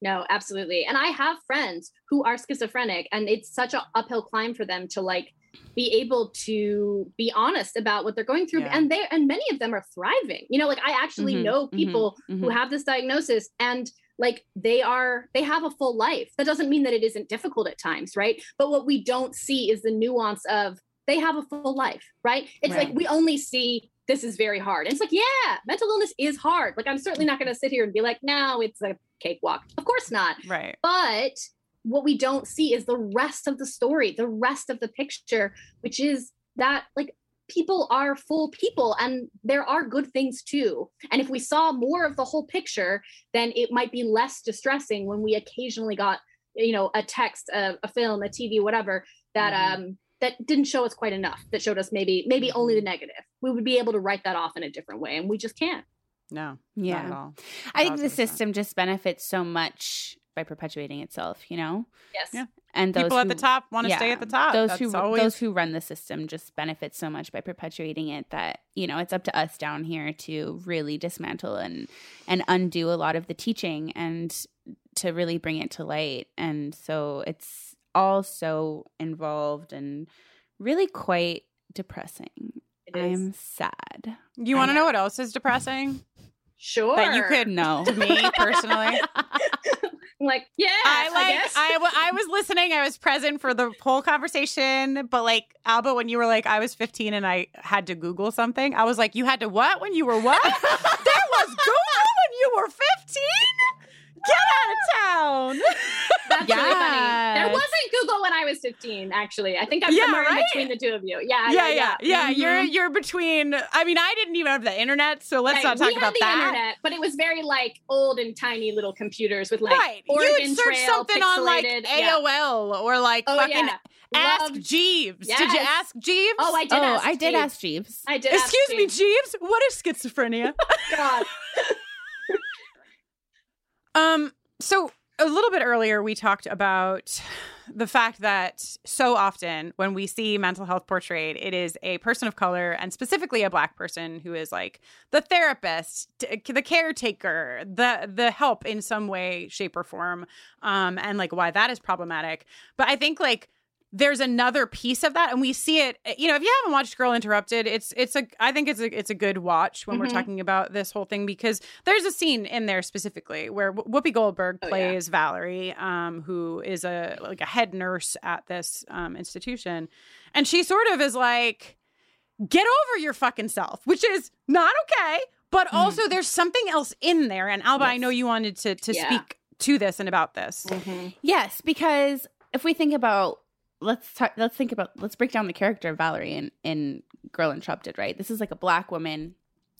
Speaker 4: No, absolutely. And I have friends who are schizophrenic, and it's such an uphill climb for them to like be able to be honest about what they're going through.
Speaker 2: Yeah.
Speaker 4: And they and many of them are thriving. You know, like I actually
Speaker 3: Mhm,
Speaker 4: know
Speaker 3: mhm,
Speaker 4: people who
Speaker 3: mhm.
Speaker 4: have this diagnosis and like they are they have a full life. That doesn't mean that it isn't difficult at times, right? But what we don't see is the nuance of they have a full life, right? It's like we only see this is very hard. And it's like, yeah, mental illness is hard. Like I'm certainly not going to sit here and be like, no, it's a cakewalk. Of course not.
Speaker 2: right.
Speaker 4: But what we don't see is the rest of the story, the rest of the picture, which is that like people are full people and there are good things too. And if we saw more of the whole picture, then it might be less distressing when we occasionally got, you know, a text, a, a film, a TV, whatever that
Speaker 2: Mhm.
Speaker 4: um that didn't show us quite enough that showed us maybe maybe only the negative we would be able to write that off in a different way and we just can't
Speaker 2: no
Speaker 3: Yeah.
Speaker 2: not at all.
Speaker 3: I think the system just benefits so much by perpetuating itself, you know?
Speaker 4: yes
Speaker 2: Yeah.
Speaker 3: And those
Speaker 2: People at the top want to stay at the top.
Speaker 3: Those
Speaker 2: That's
Speaker 3: who
Speaker 2: always-
Speaker 3: those who run the system just benefit so much by perpetuating it that you know it's up to us down here to really dismantle and and undo a lot of the teaching and to really bring it to light. And so it's all so involved and really quite depressing. I'm sad.
Speaker 2: You want to know what else is depressing?
Speaker 4: sure
Speaker 2: That you could know. (laughs) me personally. (laughs)
Speaker 4: I'm like yeah
Speaker 2: I like
Speaker 4: guess.
Speaker 2: I, w- I was listening. I was present for the whole conversation. But like Alba, when you were like, I was 15 and I had to Google something. I was like, you had to what when you were what? (laughs) there was Google when you were 15. Get out of town. (laughs)
Speaker 4: That's really funny. There wasn't Google when I was 15, actually. I think I'm
Speaker 2: Yeah,
Speaker 4: somewhere in
Speaker 2: right?
Speaker 4: between the two of you. Yeah,
Speaker 2: yeah, yeah, yeah.
Speaker 4: Mhm.
Speaker 2: You're you're between. I mean, I didn't even have the internet, so let's
Speaker 4: Right,
Speaker 2: not talk
Speaker 4: we
Speaker 2: about
Speaker 4: had the
Speaker 2: that.
Speaker 4: internet, but it was very like old and tiny little computers with like
Speaker 2: right. Or
Speaker 4: you
Speaker 2: would search
Speaker 4: Trail
Speaker 2: something on like
Speaker 4: pixelated- yeah.
Speaker 2: AOL or like
Speaker 4: Oh,
Speaker 2: fucking
Speaker 4: yeah.
Speaker 2: Ask
Speaker 4: Loved-
Speaker 2: Jeeves. Did you ask Jeeves?
Speaker 4: Oh, I did.
Speaker 3: oh,
Speaker 4: ask
Speaker 3: I did
Speaker 4: Jeeves.
Speaker 3: ask Jeeves.
Speaker 4: I did. ask
Speaker 2: Excuse me,
Speaker 4: Jeeves.
Speaker 2: Jeeves. What is schizophrenia? (laughs)
Speaker 4: God. (laughs)
Speaker 2: Um, so a little bit earlier, we talked about the fact that so often when we see mental health portrayed, it is a person of color and specifically a black person who is like the therapist, the caretaker, the the help in some way, shape, or form, um, and like why that is problematic. But I think like there's another piece of that and we see it you know if you haven't watched girl interrupted it's it's a i think it's a it's a good watch when we're
Speaker 4: Mhm.
Speaker 2: talking about this whole thing because there's a scene in there specifically where whoopi goldberg
Speaker 4: Oh, yeah.
Speaker 2: plays valerie um who is a like a head nurse at this um institution and she sort of is like get over your fucking self which is not okay but also there's something else in there and alba i know you wanted to to
Speaker 4: Yeah.
Speaker 2: speak to this and about this
Speaker 4: Mhm.
Speaker 3: Yes, because if we think about let's talk, let's think about let's break down the character of Valerie in in Girl Interrupted, right? This is like a black woman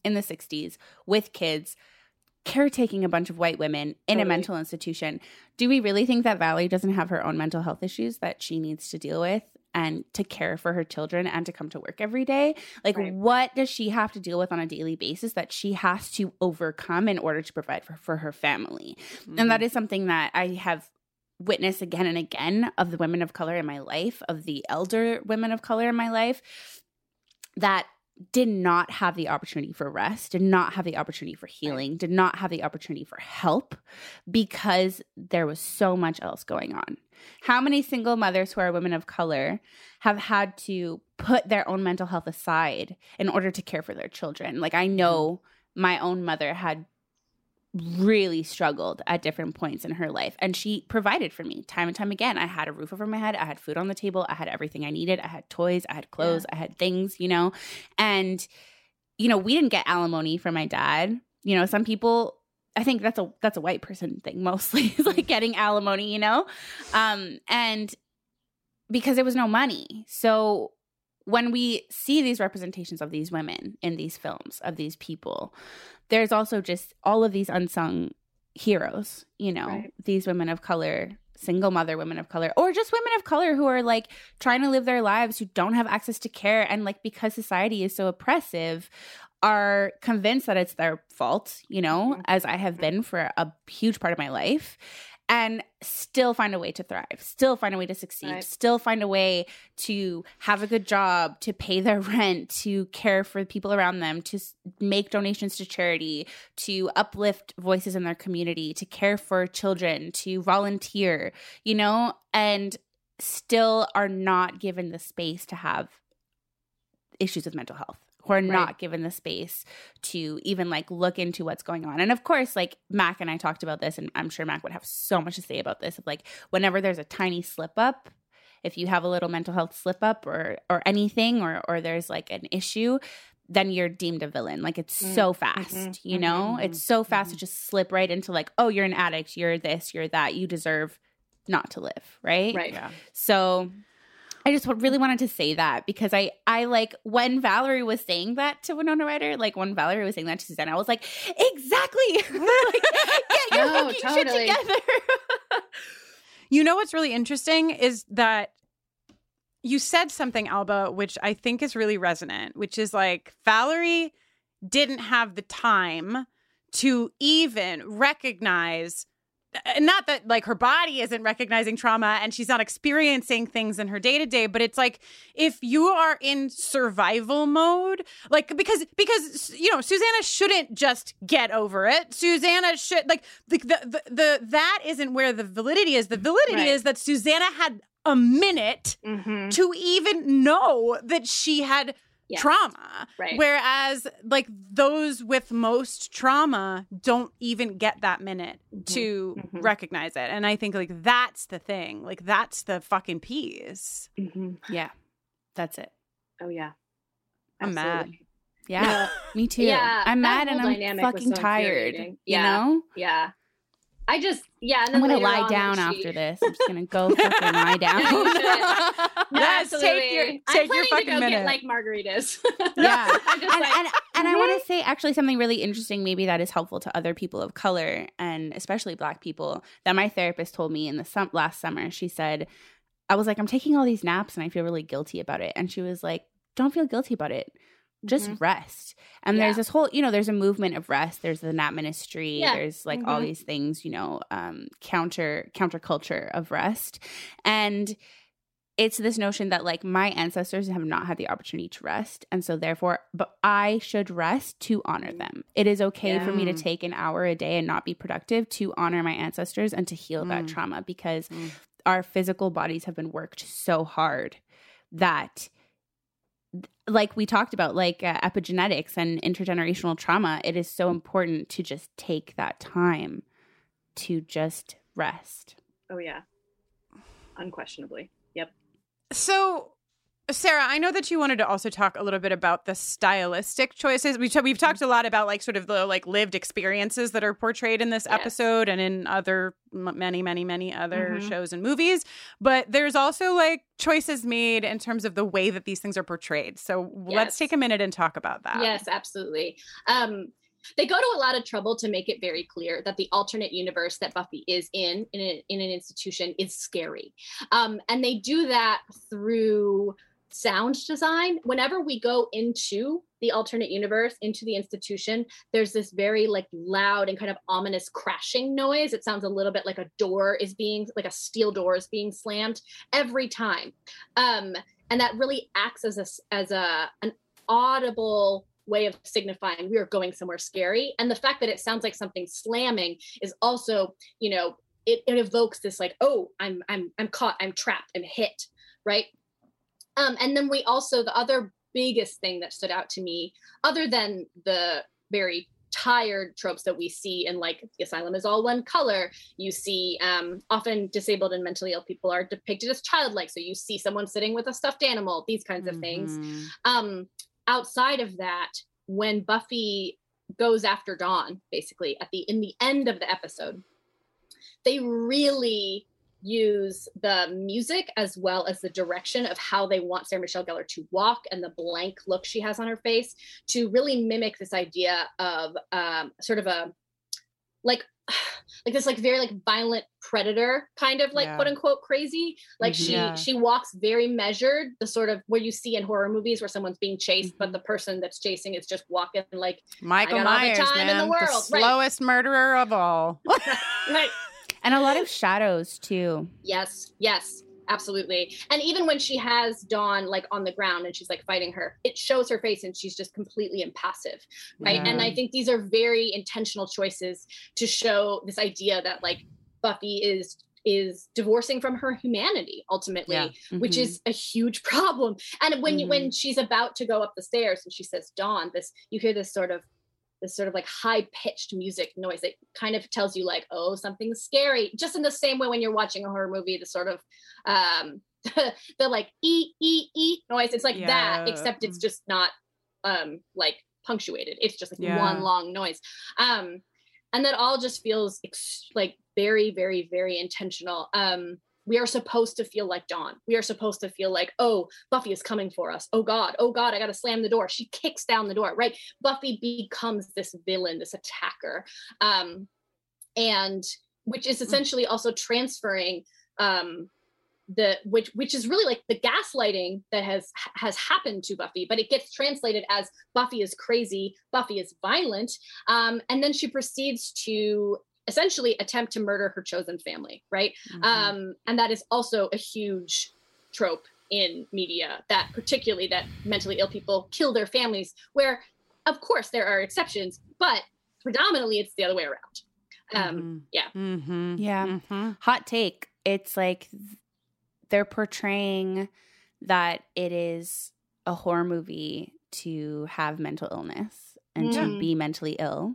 Speaker 3: in the 60s with kids caretaking a bunch of white women in a mental institution. Do we really think that Valerie doesn't have her own mental health issues that she needs to deal with and to care for her children and to come to work every day? Like
Speaker 4: Right.
Speaker 3: what does she have to deal with on a daily basis that she has to overcome in order to provide for, for her family? And that mm-hmm. is something that I have witnessed again and again of the women of color in my life, of the elder women of color in my life that did not have the opportunity for rest, did not have the opportunity for healing, did not have the opportunity for help because there was so much else going on. How many single mothers who are women of color have had to put their own mental health aside in order to care for their children? Like, I mm-hmm. know my own mother had really struggled at different points in her life. And she provided for me time and time again. I had a roof over my head. I had food on the table. I had everything i needed. I had toys. I had clothes. I had things you know? And you know we didn't get alimony from my dad. You know some people i think that's a that's a white person thing mostly (laughs) is like getting alimony you know? Um and because there was no money. So when we see these representations of these women in these films of these people there's also just all of these unsung heroes you know
Speaker 4: Right.
Speaker 3: these women of color single mother women of color or just women of color who are like trying to live their lives who don't have access to care and like because society is so oppressive are convinced that it's their fault you know mm-hmm. as i have mm-hmm. been for a huge part of my life and still find a way to thrive, still find a way to succeed,
Speaker 4: Right.
Speaker 3: still find a way to have a good job, to pay their (laughs) rent, to care for the people around them, to make donations to charity, to uplift voices in their community, to care for children, to volunteer, you know, and still are not given the space to have issues with mental health who are not given the space to even like look into what's going on. And of course, like Mac and I talked about this, and I'm sure Mac would have so much to say about this. Of like whenever there's a tiny slip up, if you have a little mental health slip up or or anything, or or there's like an issue, then you're deemed a villain. Like it's
Speaker 4: Mm,
Speaker 3: so fast,
Speaker 4: mhm,
Speaker 3: you know?
Speaker 4: mhm,
Speaker 3: It's so fast to just slip right into like, oh, you're an addict, you're this, you're that, you deserve not to live, right?
Speaker 4: Right.
Speaker 2: yeah
Speaker 3: So I just really wanted to say that because I I like when Valerie was saying that to Winona Ryder, like when Valerie was saying that to Susanna, I was like, exactly. (laughs) like, get your (laughs)
Speaker 4: No,
Speaker 3: fucking
Speaker 4: totally.
Speaker 3: shit together. (laughs)
Speaker 2: You know what's really interesting is that you said something, Alba, which I think is really resonant, which is like Valerie didn't have the time to even recognize not that like her body isn't recognizing trauma and she's not experiencing things in her day to day but it's like if you are in survival mode like because because you know Susanna shouldn't just get over it Susanna should like the the the, the that isn't where the validity is the validity
Speaker 4: Right.
Speaker 2: is that Susanna had a minute
Speaker 4: Mhm.
Speaker 2: to even know that she had
Speaker 4: Yes.
Speaker 2: trauma
Speaker 4: Right.
Speaker 2: whereas like those with most trauma don't even get that minute to
Speaker 4: Mhm.
Speaker 2: recognize it and i think like that's the thing like that's the fucking piece
Speaker 3: Yeah, that's it.
Speaker 4: Oh yeah.
Speaker 2: i'm mad
Speaker 4: Absolutely.
Speaker 3: Yeah, me too.
Speaker 4: Yeah,
Speaker 3: I'm mad and I'm fucking
Speaker 4: so
Speaker 3: tired.
Speaker 4: infuriating.
Speaker 3: You
Speaker 4: Yeah.
Speaker 3: know?
Speaker 4: Yeah. I just yeah. And
Speaker 3: I'm gonna lie
Speaker 4: on,
Speaker 3: down
Speaker 4: she-
Speaker 3: after this. I'm just gonna go fucking lie (laughs) down.
Speaker 4: Should. No, (laughs)
Speaker 2: Yes, take your-
Speaker 4: I'm
Speaker 2: take your
Speaker 4: planning
Speaker 2: fucking
Speaker 4: to go
Speaker 2: minute.
Speaker 4: get like margaritas. (laughs)
Speaker 3: yeah
Speaker 4: I'm
Speaker 3: and,
Speaker 4: like,
Speaker 3: and, and i want to say actually something really interesting maybe that is helpful to other people of color and especially black people that my therapist told me in the sum- last summer she said i was like i'm taking all these naps and i feel really guilty about it and she was like don't feel guilty about it just
Speaker 4: Mhm.
Speaker 3: rest and
Speaker 4: Yeah.
Speaker 3: there's this whole you know there's a movement of rest there's the Nap Ministry
Speaker 4: Yeah.
Speaker 3: there's like all
Speaker 4: Mhm.
Speaker 3: these things you know um counter counterculture of rest and it's this notion that like my ancestors have not had the opportunity to rest and so therefore but i should rest to honor them it is okay for me to take an hour a day and not be productive to honor my ancestors and to heal that
Speaker 2: Mm.
Speaker 3: trauma because
Speaker 2: Mm.
Speaker 3: our physical bodies have been worked so hard that like we talked about like uh, epigenetics and intergenerational trauma it is so important to just take that time to just rest
Speaker 4: oh yeah. Unquestionably. Yep.
Speaker 2: so Sarah, I know that you wanted to also talk a little bit about the stylistic choices. We've, we've talked a lot about like sort of the like lived experiences that are portrayed in this
Speaker 4: Yes.
Speaker 2: episode and in other many, many, many other
Speaker 4: Mhm.
Speaker 2: shows and movies. But there's also like choices made in terms of the way that these things are portrayed. So let's take a minute and talk about that.
Speaker 4: Yes, absolutely. Um, they go to a lot of trouble to make it very clear that the alternate universe that Buffy is in in, a, in an institution is scary, um, and they do that through sound design. Whenever we go into the alternate universe, into the institution, there's this very like loud and kind of ominous crashing noise. It sounds a little bit like a door is being like a steel door is being slammed every time, um, and that really acts as a as a an audible way of signifying we are going somewhere scary and the fact that it sounds like something slamming is also you know it, it evokes this like oh i'm i'm i'm caught i'm trapped i'm hit right um and then we also the other biggest thing that stood out to me other than the very tired tropes that we see in like the asylum is all one color you see um often disabled and mentally ill people are depicted as childlike so you see someone sitting with a stuffed animal these kinds of things
Speaker 2: Mhm.
Speaker 4: um outside of that when buffy goes after dawn basically at the in the end of the episode they really use the music as well as the direction of how they want Sarah Michelle Gellar to walk and the blank look she has on her face to really mimic this idea of um, sort of a like (sighs) like this like very like violent predator kind of like
Speaker 2: Yeah.
Speaker 4: quote unquote crazy like
Speaker 2: Mhm.
Speaker 4: she
Speaker 2: Yeah.
Speaker 4: she walks very measured the sort of where you see in horror movies where someone's being chased
Speaker 2: Mm-hmm.
Speaker 4: but the person that's chasing is just walking like
Speaker 2: Michael
Speaker 4: I got all the
Speaker 2: Myers,
Speaker 4: time in
Speaker 2: man,
Speaker 4: the world, right.
Speaker 2: slowest murderer of all. (laughs)
Speaker 4: right
Speaker 3: and a lot of (laughs) shadows too
Speaker 4: Yes, yes, absolutely. And even when she has Dawn like on the ground and she's like fighting her, it shows her face and she's just completely impassive, right? And I think these are very intentional choices to show this idea that like Buffy is is divorcing from her humanity ultimately
Speaker 2: Yeah.
Speaker 4: which
Speaker 3: Mhm.
Speaker 4: is a huge (laughs) problem and when you when she's about to go up the stairs and she says dawn this you hear this sort of this sort of like high pitched music noise that kind of tells you like oh something's scary. Just in the same way when you're watching a horror movie the sort of um (laughs) the like e e e noise. It's like that except it's just not um like punctuated. It's just like
Speaker 2: Yeah.
Speaker 4: one long noise. Um and that all just feels ex- like very very very intentional. Um we are supposed to feel like dawn. We are supposed to feel like oh buffy is coming for us. Oh god. Oh god i gotta slam the door. She kicks down the door right? Buffy becomes this villain this attacker um and which is essentially also transferring um the which which is really like the gaslighting that has has happened to Buffy, but it gets translated as Buffy is crazy, Buffy is violent, um, and then she proceeds to essentially attempt to murder her chosen family, right?
Speaker 2: Mm-hmm.
Speaker 4: Um, and that is also a huge trope in media that particularly that mentally ill people kill their families where of course there are exceptions but predominantly it's the other way around um yeah
Speaker 2: Mm-hmm.
Speaker 3: Yeah. Hot take. It's like they're portraying that it is a horror movie to have mental illness and to
Speaker 4: Mm.
Speaker 3: be mentally ill,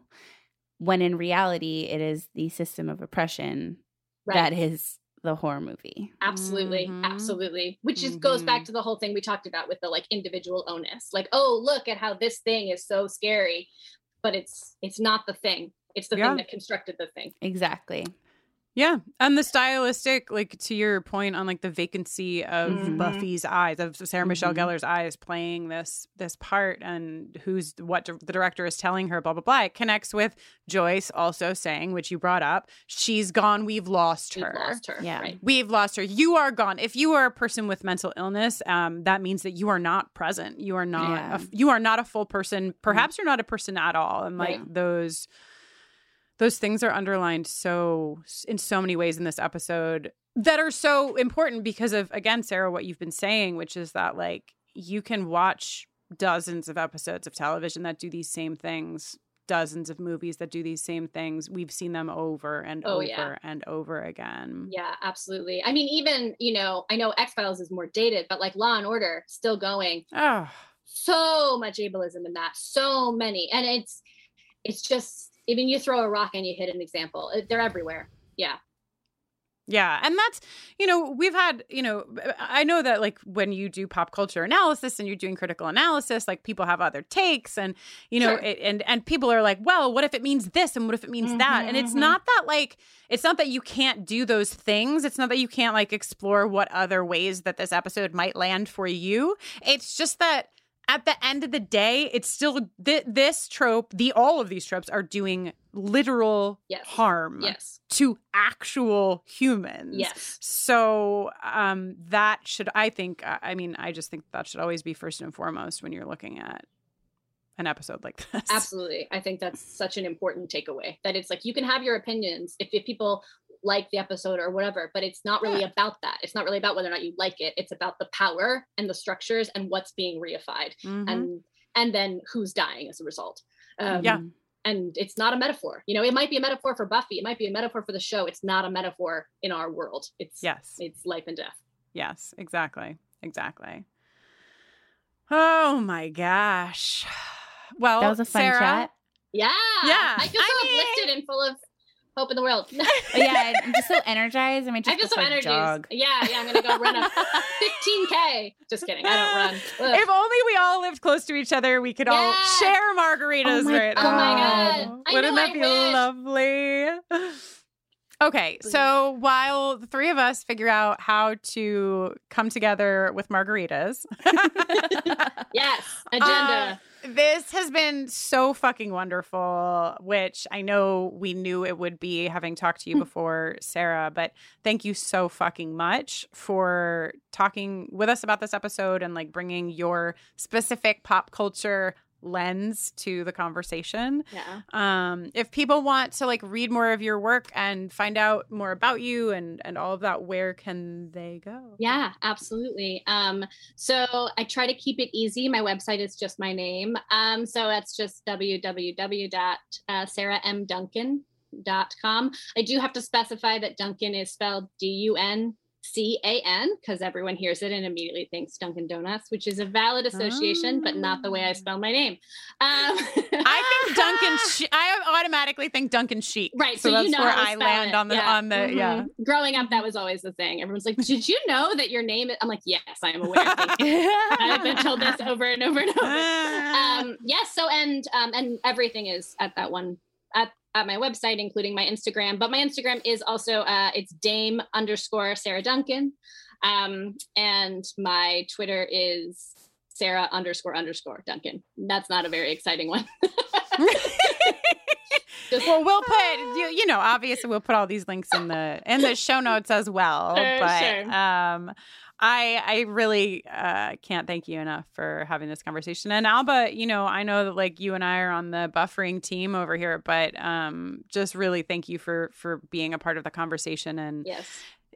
Speaker 3: when in reality, it is the system of oppression
Speaker 4: Right.
Speaker 3: that is the horror movie.
Speaker 4: absolutely
Speaker 2: Mhm.
Speaker 4: absolutely which just goes back to the whole thing we talked about with the like individual onus like oh look at how this thing is so scary but it's it's not the thing it's the
Speaker 2: Yeah.
Speaker 4: thing that constructed the thing
Speaker 3: Exactly.
Speaker 2: Yeah, and the stylistic, like to your point on like the vacancy of
Speaker 4: Mhm.
Speaker 2: Buffy's eyes, of Sarah Michelle
Speaker 3: Mhm.
Speaker 2: Gellar's eyes playing this this part, and who's what di- the director is telling her, blah blah blah. It connects with Joyce also saying, which you brought up, she's gone, we've lost
Speaker 4: We've
Speaker 2: her.
Speaker 4: lost her
Speaker 3: Yeah.
Speaker 4: right
Speaker 2: We've lost her. You are gone. If you are a person with mental illness, um, that means that you are not present. You are not.
Speaker 3: Yeah.
Speaker 2: A, f- you are not a full person. Perhaps you're not a person at all. And like
Speaker 4: Right.
Speaker 2: those, those things are underlined so in so many ways in this episode that are so important because of again, Sarah, what you've been saying, which is that like you can watch dozens of episodes of television that do these same things dozens of movies that do these same things we've seen them over and
Speaker 4: Oh,
Speaker 2: over
Speaker 4: yeah.
Speaker 2: and over again
Speaker 4: Yeah, absolutely. I mean, even, you know, I know X Files is more dated, but like Law and Order still going.
Speaker 2: Oh,
Speaker 4: So much ableism in that. So many. And it's it's just I mean, you throw a rock and you hit an example. They're everywhere. Yeah.
Speaker 2: Yeah. And that's, you know, we've had, you know, I know that like when you do pop culture analysis and you're doing critical analysis, like people have other takes and, you know,
Speaker 4: Sure.
Speaker 2: it, and, and people are like, well, what if it means this and what if it means that? And it's
Speaker 4: Mhm, mhm.
Speaker 2: not that like, it's not that you can't do those things. It's not that you can't like explore what other ways that this episode might land for you. It's just that at the end of the day, it's still th- this trope, the all of these tropes are doing literal
Speaker 4: Yes.
Speaker 2: harm
Speaker 4: Yes.
Speaker 2: to actual humans.
Speaker 4: Yes.
Speaker 2: So um that should I think I I mean I just think that should always be first and foremost when you're looking at an episode like this.
Speaker 4: Absolutely. I think that's such an important takeaway that it's like you can have your opinions if, if people like the episode or whatever, but it's not really about that. It's not really about whether or not you like it. It's about the power and the structures and what's being reified
Speaker 2: Mhm.
Speaker 4: and and then who's dying as a result. Um,
Speaker 2: Yeah.
Speaker 4: And it's not a metaphor. You know, it might be a metaphor for Buffy. It might be a metaphor for the show. It's not a metaphor in our world. It's
Speaker 2: Yes.
Speaker 4: it's life and death.
Speaker 2: Yes, exactly. Exactly. Oh my gosh. (sighs) Well,
Speaker 3: that was a fun
Speaker 2: Sarah,
Speaker 3: chat.
Speaker 4: Yeah.
Speaker 2: Yeah,
Speaker 4: I feel so
Speaker 2: I mean-
Speaker 4: uplifted and full of hope in the world. (laughs)
Speaker 3: But yeah, I'm just so energized. I mean,
Speaker 4: I
Speaker 3: just
Speaker 4: feel so
Speaker 3: like
Speaker 4: energized.
Speaker 3: jog.
Speaker 4: Yeah, yeah, I'm gonna go run a (laughs) 15k. Just kidding, I don't run. Ugh.
Speaker 2: If only we all lived close to each other, we could all share margaritas
Speaker 3: Oh my
Speaker 2: right
Speaker 4: Oh
Speaker 2: now.
Speaker 4: my god! I
Speaker 2: Wouldn't
Speaker 4: know,
Speaker 2: that
Speaker 4: I
Speaker 2: be
Speaker 4: wish.
Speaker 2: lovely? Okay, so while the three of us figure out how to come together with margaritas, (laughs)
Speaker 4: Yes, (laughs) agenda.
Speaker 2: uh, this has been so fucking wonderful, which I know we knew it would be having talked to you before, Sarah, but thank you so fucking much for talking with us about this episode and like bringing your specific pop culture lens to the conversation.
Speaker 4: yeah.
Speaker 2: Um, if people want to like read more of your work and find out more about you and and all of that, where can they go?
Speaker 4: Yeah, absolutely. Um, so I try to keep it easy. My website is just my name. Um, so that's just www.sarahmduncan.com. I do have to specify that Duncan is spelled D U N C A N because everyone hears it and immediately thinks Dunkin' Donuts, which is a valid association, but not the way I spell my name. Um,
Speaker 2: I think (laughs) Duncan. She- I automatically think Duncan Sheik.
Speaker 4: Right,
Speaker 2: So,
Speaker 4: so,
Speaker 2: that's
Speaker 4: you know
Speaker 2: where I land
Speaker 4: it.
Speaker 2: on the
Speaker 4: Yeah.
Speaker 2: on the yeah.
Speaker 4: Mhm. Growing up, that was always the thing. Everyone's like, "Did you know that your name?" Is-? I'm like, "Yes, I am aware." I've been told this over and over and over. (laughs) Um, yes. So and um, and everything is at that one at at my website, including my Instagram. But my Instagram is also uh, it's Dame underscore Sarah Duncan, um, and my Twitter is Sarah underscore underscore Duncan. That's not a very exciting one. (laughs)
Speaker 2: well, we'll put you, you know obviously we'll put all these links in the in the show notes as well. (laughs)
Speaker 4: Sure,
Speaker 2: but
Speaker 4: sure.
Speaker 2: um, I I really uh, can't thank you enough for having this conversation. And Alba, you know, I know that like you and I are on the buffering team over here, but um, just really thank you for for being a part of the conversation and
Speaker 4: Yes.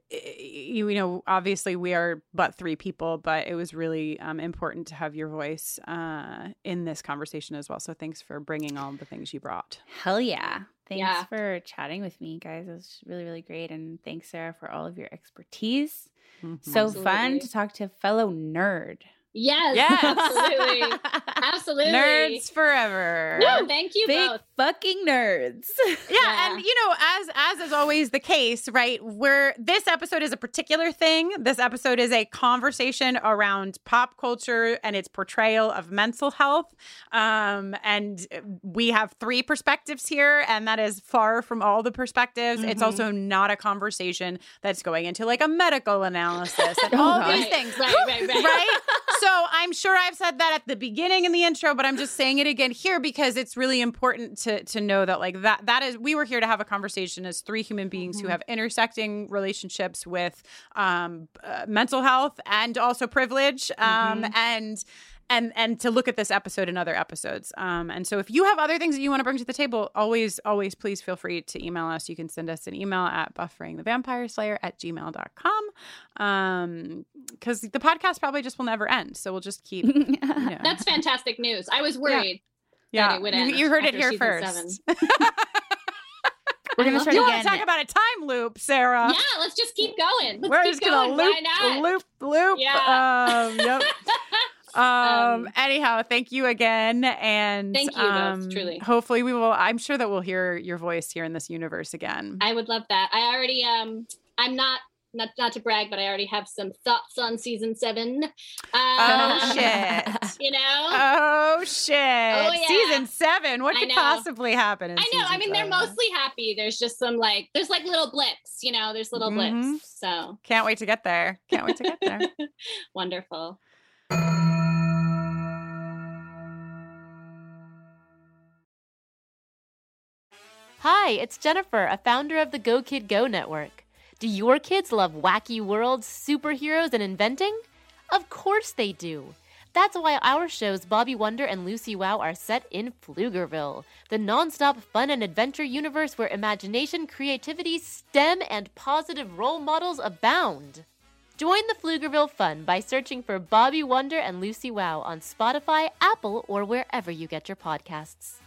Speaker 2: you, you know, obviously we are but three people, but it was really um, important to have your voice uh, in this conversation as well. So thanks for bringing all the things you brought.
Speaker 3: Hell yeah. Thanks
Speaker 4: Yeah.
Speaker 3: for chatting with me, guys. It was really, really great. And thanks, Sarah, for all of your expertise. So fun to talk to a fellow nerd.
Speaker 4: Yes. (laughs)
Speaker 2: Yes.
Speaker 4: Absolutely. Absolutely.
Speaker 2: Nerds forever.
Speaker 4: No, thank you
Speaker 3: Big
Speaker 4: both.
Speaker 3: fucking nerds. (laughs)
Speaker 2: Yeah, and you know, as as is always the case, right? Where this episode is a particular thing. This episode is a conversation around pop culture and its portrayal of mental health. Um, and we have three perspectives here, and that is far from all the perspectives. It's
Speaker 4: Mhm.
Speaker 2: also not a conversation that's going into like a medical analysis and
Speaker 3: Oh, (laughs)
Speaker 2: all these things.
Speaker 4: right, right, right.
Speaker 2: right? So I'm sure I've said that at the beginning in the intro, but I'm just saying it again here because it's really important to to know that like that that is we were here to have a conversation as three human beings who have intersecting relationships with um, uh, mental health and also privilege, um, and. And, and to look at this episode and other episodes. Um, and so if you have other things that you want to bring to the table, always, always please feel free to email us. You can send us an email at bufferingthevampireslayer at gmail.com. Um, because the podcast probably just will never end. So we'll just keep. (laughs) you know. (laughs)
Speaker 4: That's fantastic news. I was worried.
Speaker 2: yeah.
Speaker 4: that it would
Speaker 2: You,
Speaker 4: end
Speaker 2: you heard it here
Speaker 4: season
Speaker 2: first.
Speaker 4: seven. (laughs)
Speaker 3: We're going to
Speaker 4: I
Speaker 3: start
Speaker 2: you want to talk about a time loop, Sarah?
Speaker 4: yeah, let's just keep going. Let's
Speaker 2: We're
Speaker 4: keep
Speaker 2: just gonna
Speaker 4: going.
Speaker 2: loop,
Speaker 4: Why not?
Speaker 2: loop, loop.
Speaker 4: Yeah.
Speaker 2: Um, yep. Um,
Speaker 4: Um,
Speaker 2: anyhow, thank you again, and
Speaker 4: Thank you both,
Speaker 2: um,
Speaker 4: truly.
Speaker 2: Hopefully, we will. I'm sure that we'll hear your voice here in this universe again.
Speaker 4: I would love that. I already um I'm not not not to brag, but I already have some thoughts on season seven. Um,
Speaker 2: oh (laughs) shit!
Speaker 4: You know?
Speaker 2: Oh shit!
Speaker 4: yeah.
Speaker 2: Season seven. What
Speaker 4: I
Speaker 2: could
Speaker 4: know.
Speaker 2: possibly happen? In
Speaker 4: I know. I mean, they're mostly happy. There's just some like, there's like little blips, you know, there's little
Speaker 2: Mhm.
Speaker 4: blips. So
Speaker 2: Can't wait to get there. Can't wait to get there. (laughs)
Speaker 4: wonderful.
Speaker 8: Hi, it's Jennifer, a founder of the Go Kid Go network. Do your kids love wacky worlds, superheroes, and inventing? Of course they do. That's why our shows Bobby Wonder and Lucy Wow are set in Pflugerville, the nonstop fun and adventure universe where imagination, creativity, STEM, and positive role models abound. Join the Pflugerville fun by searching for Bobby Wonder and Lucy Wow on Spotify, Apple, or wherever you get your podcasts.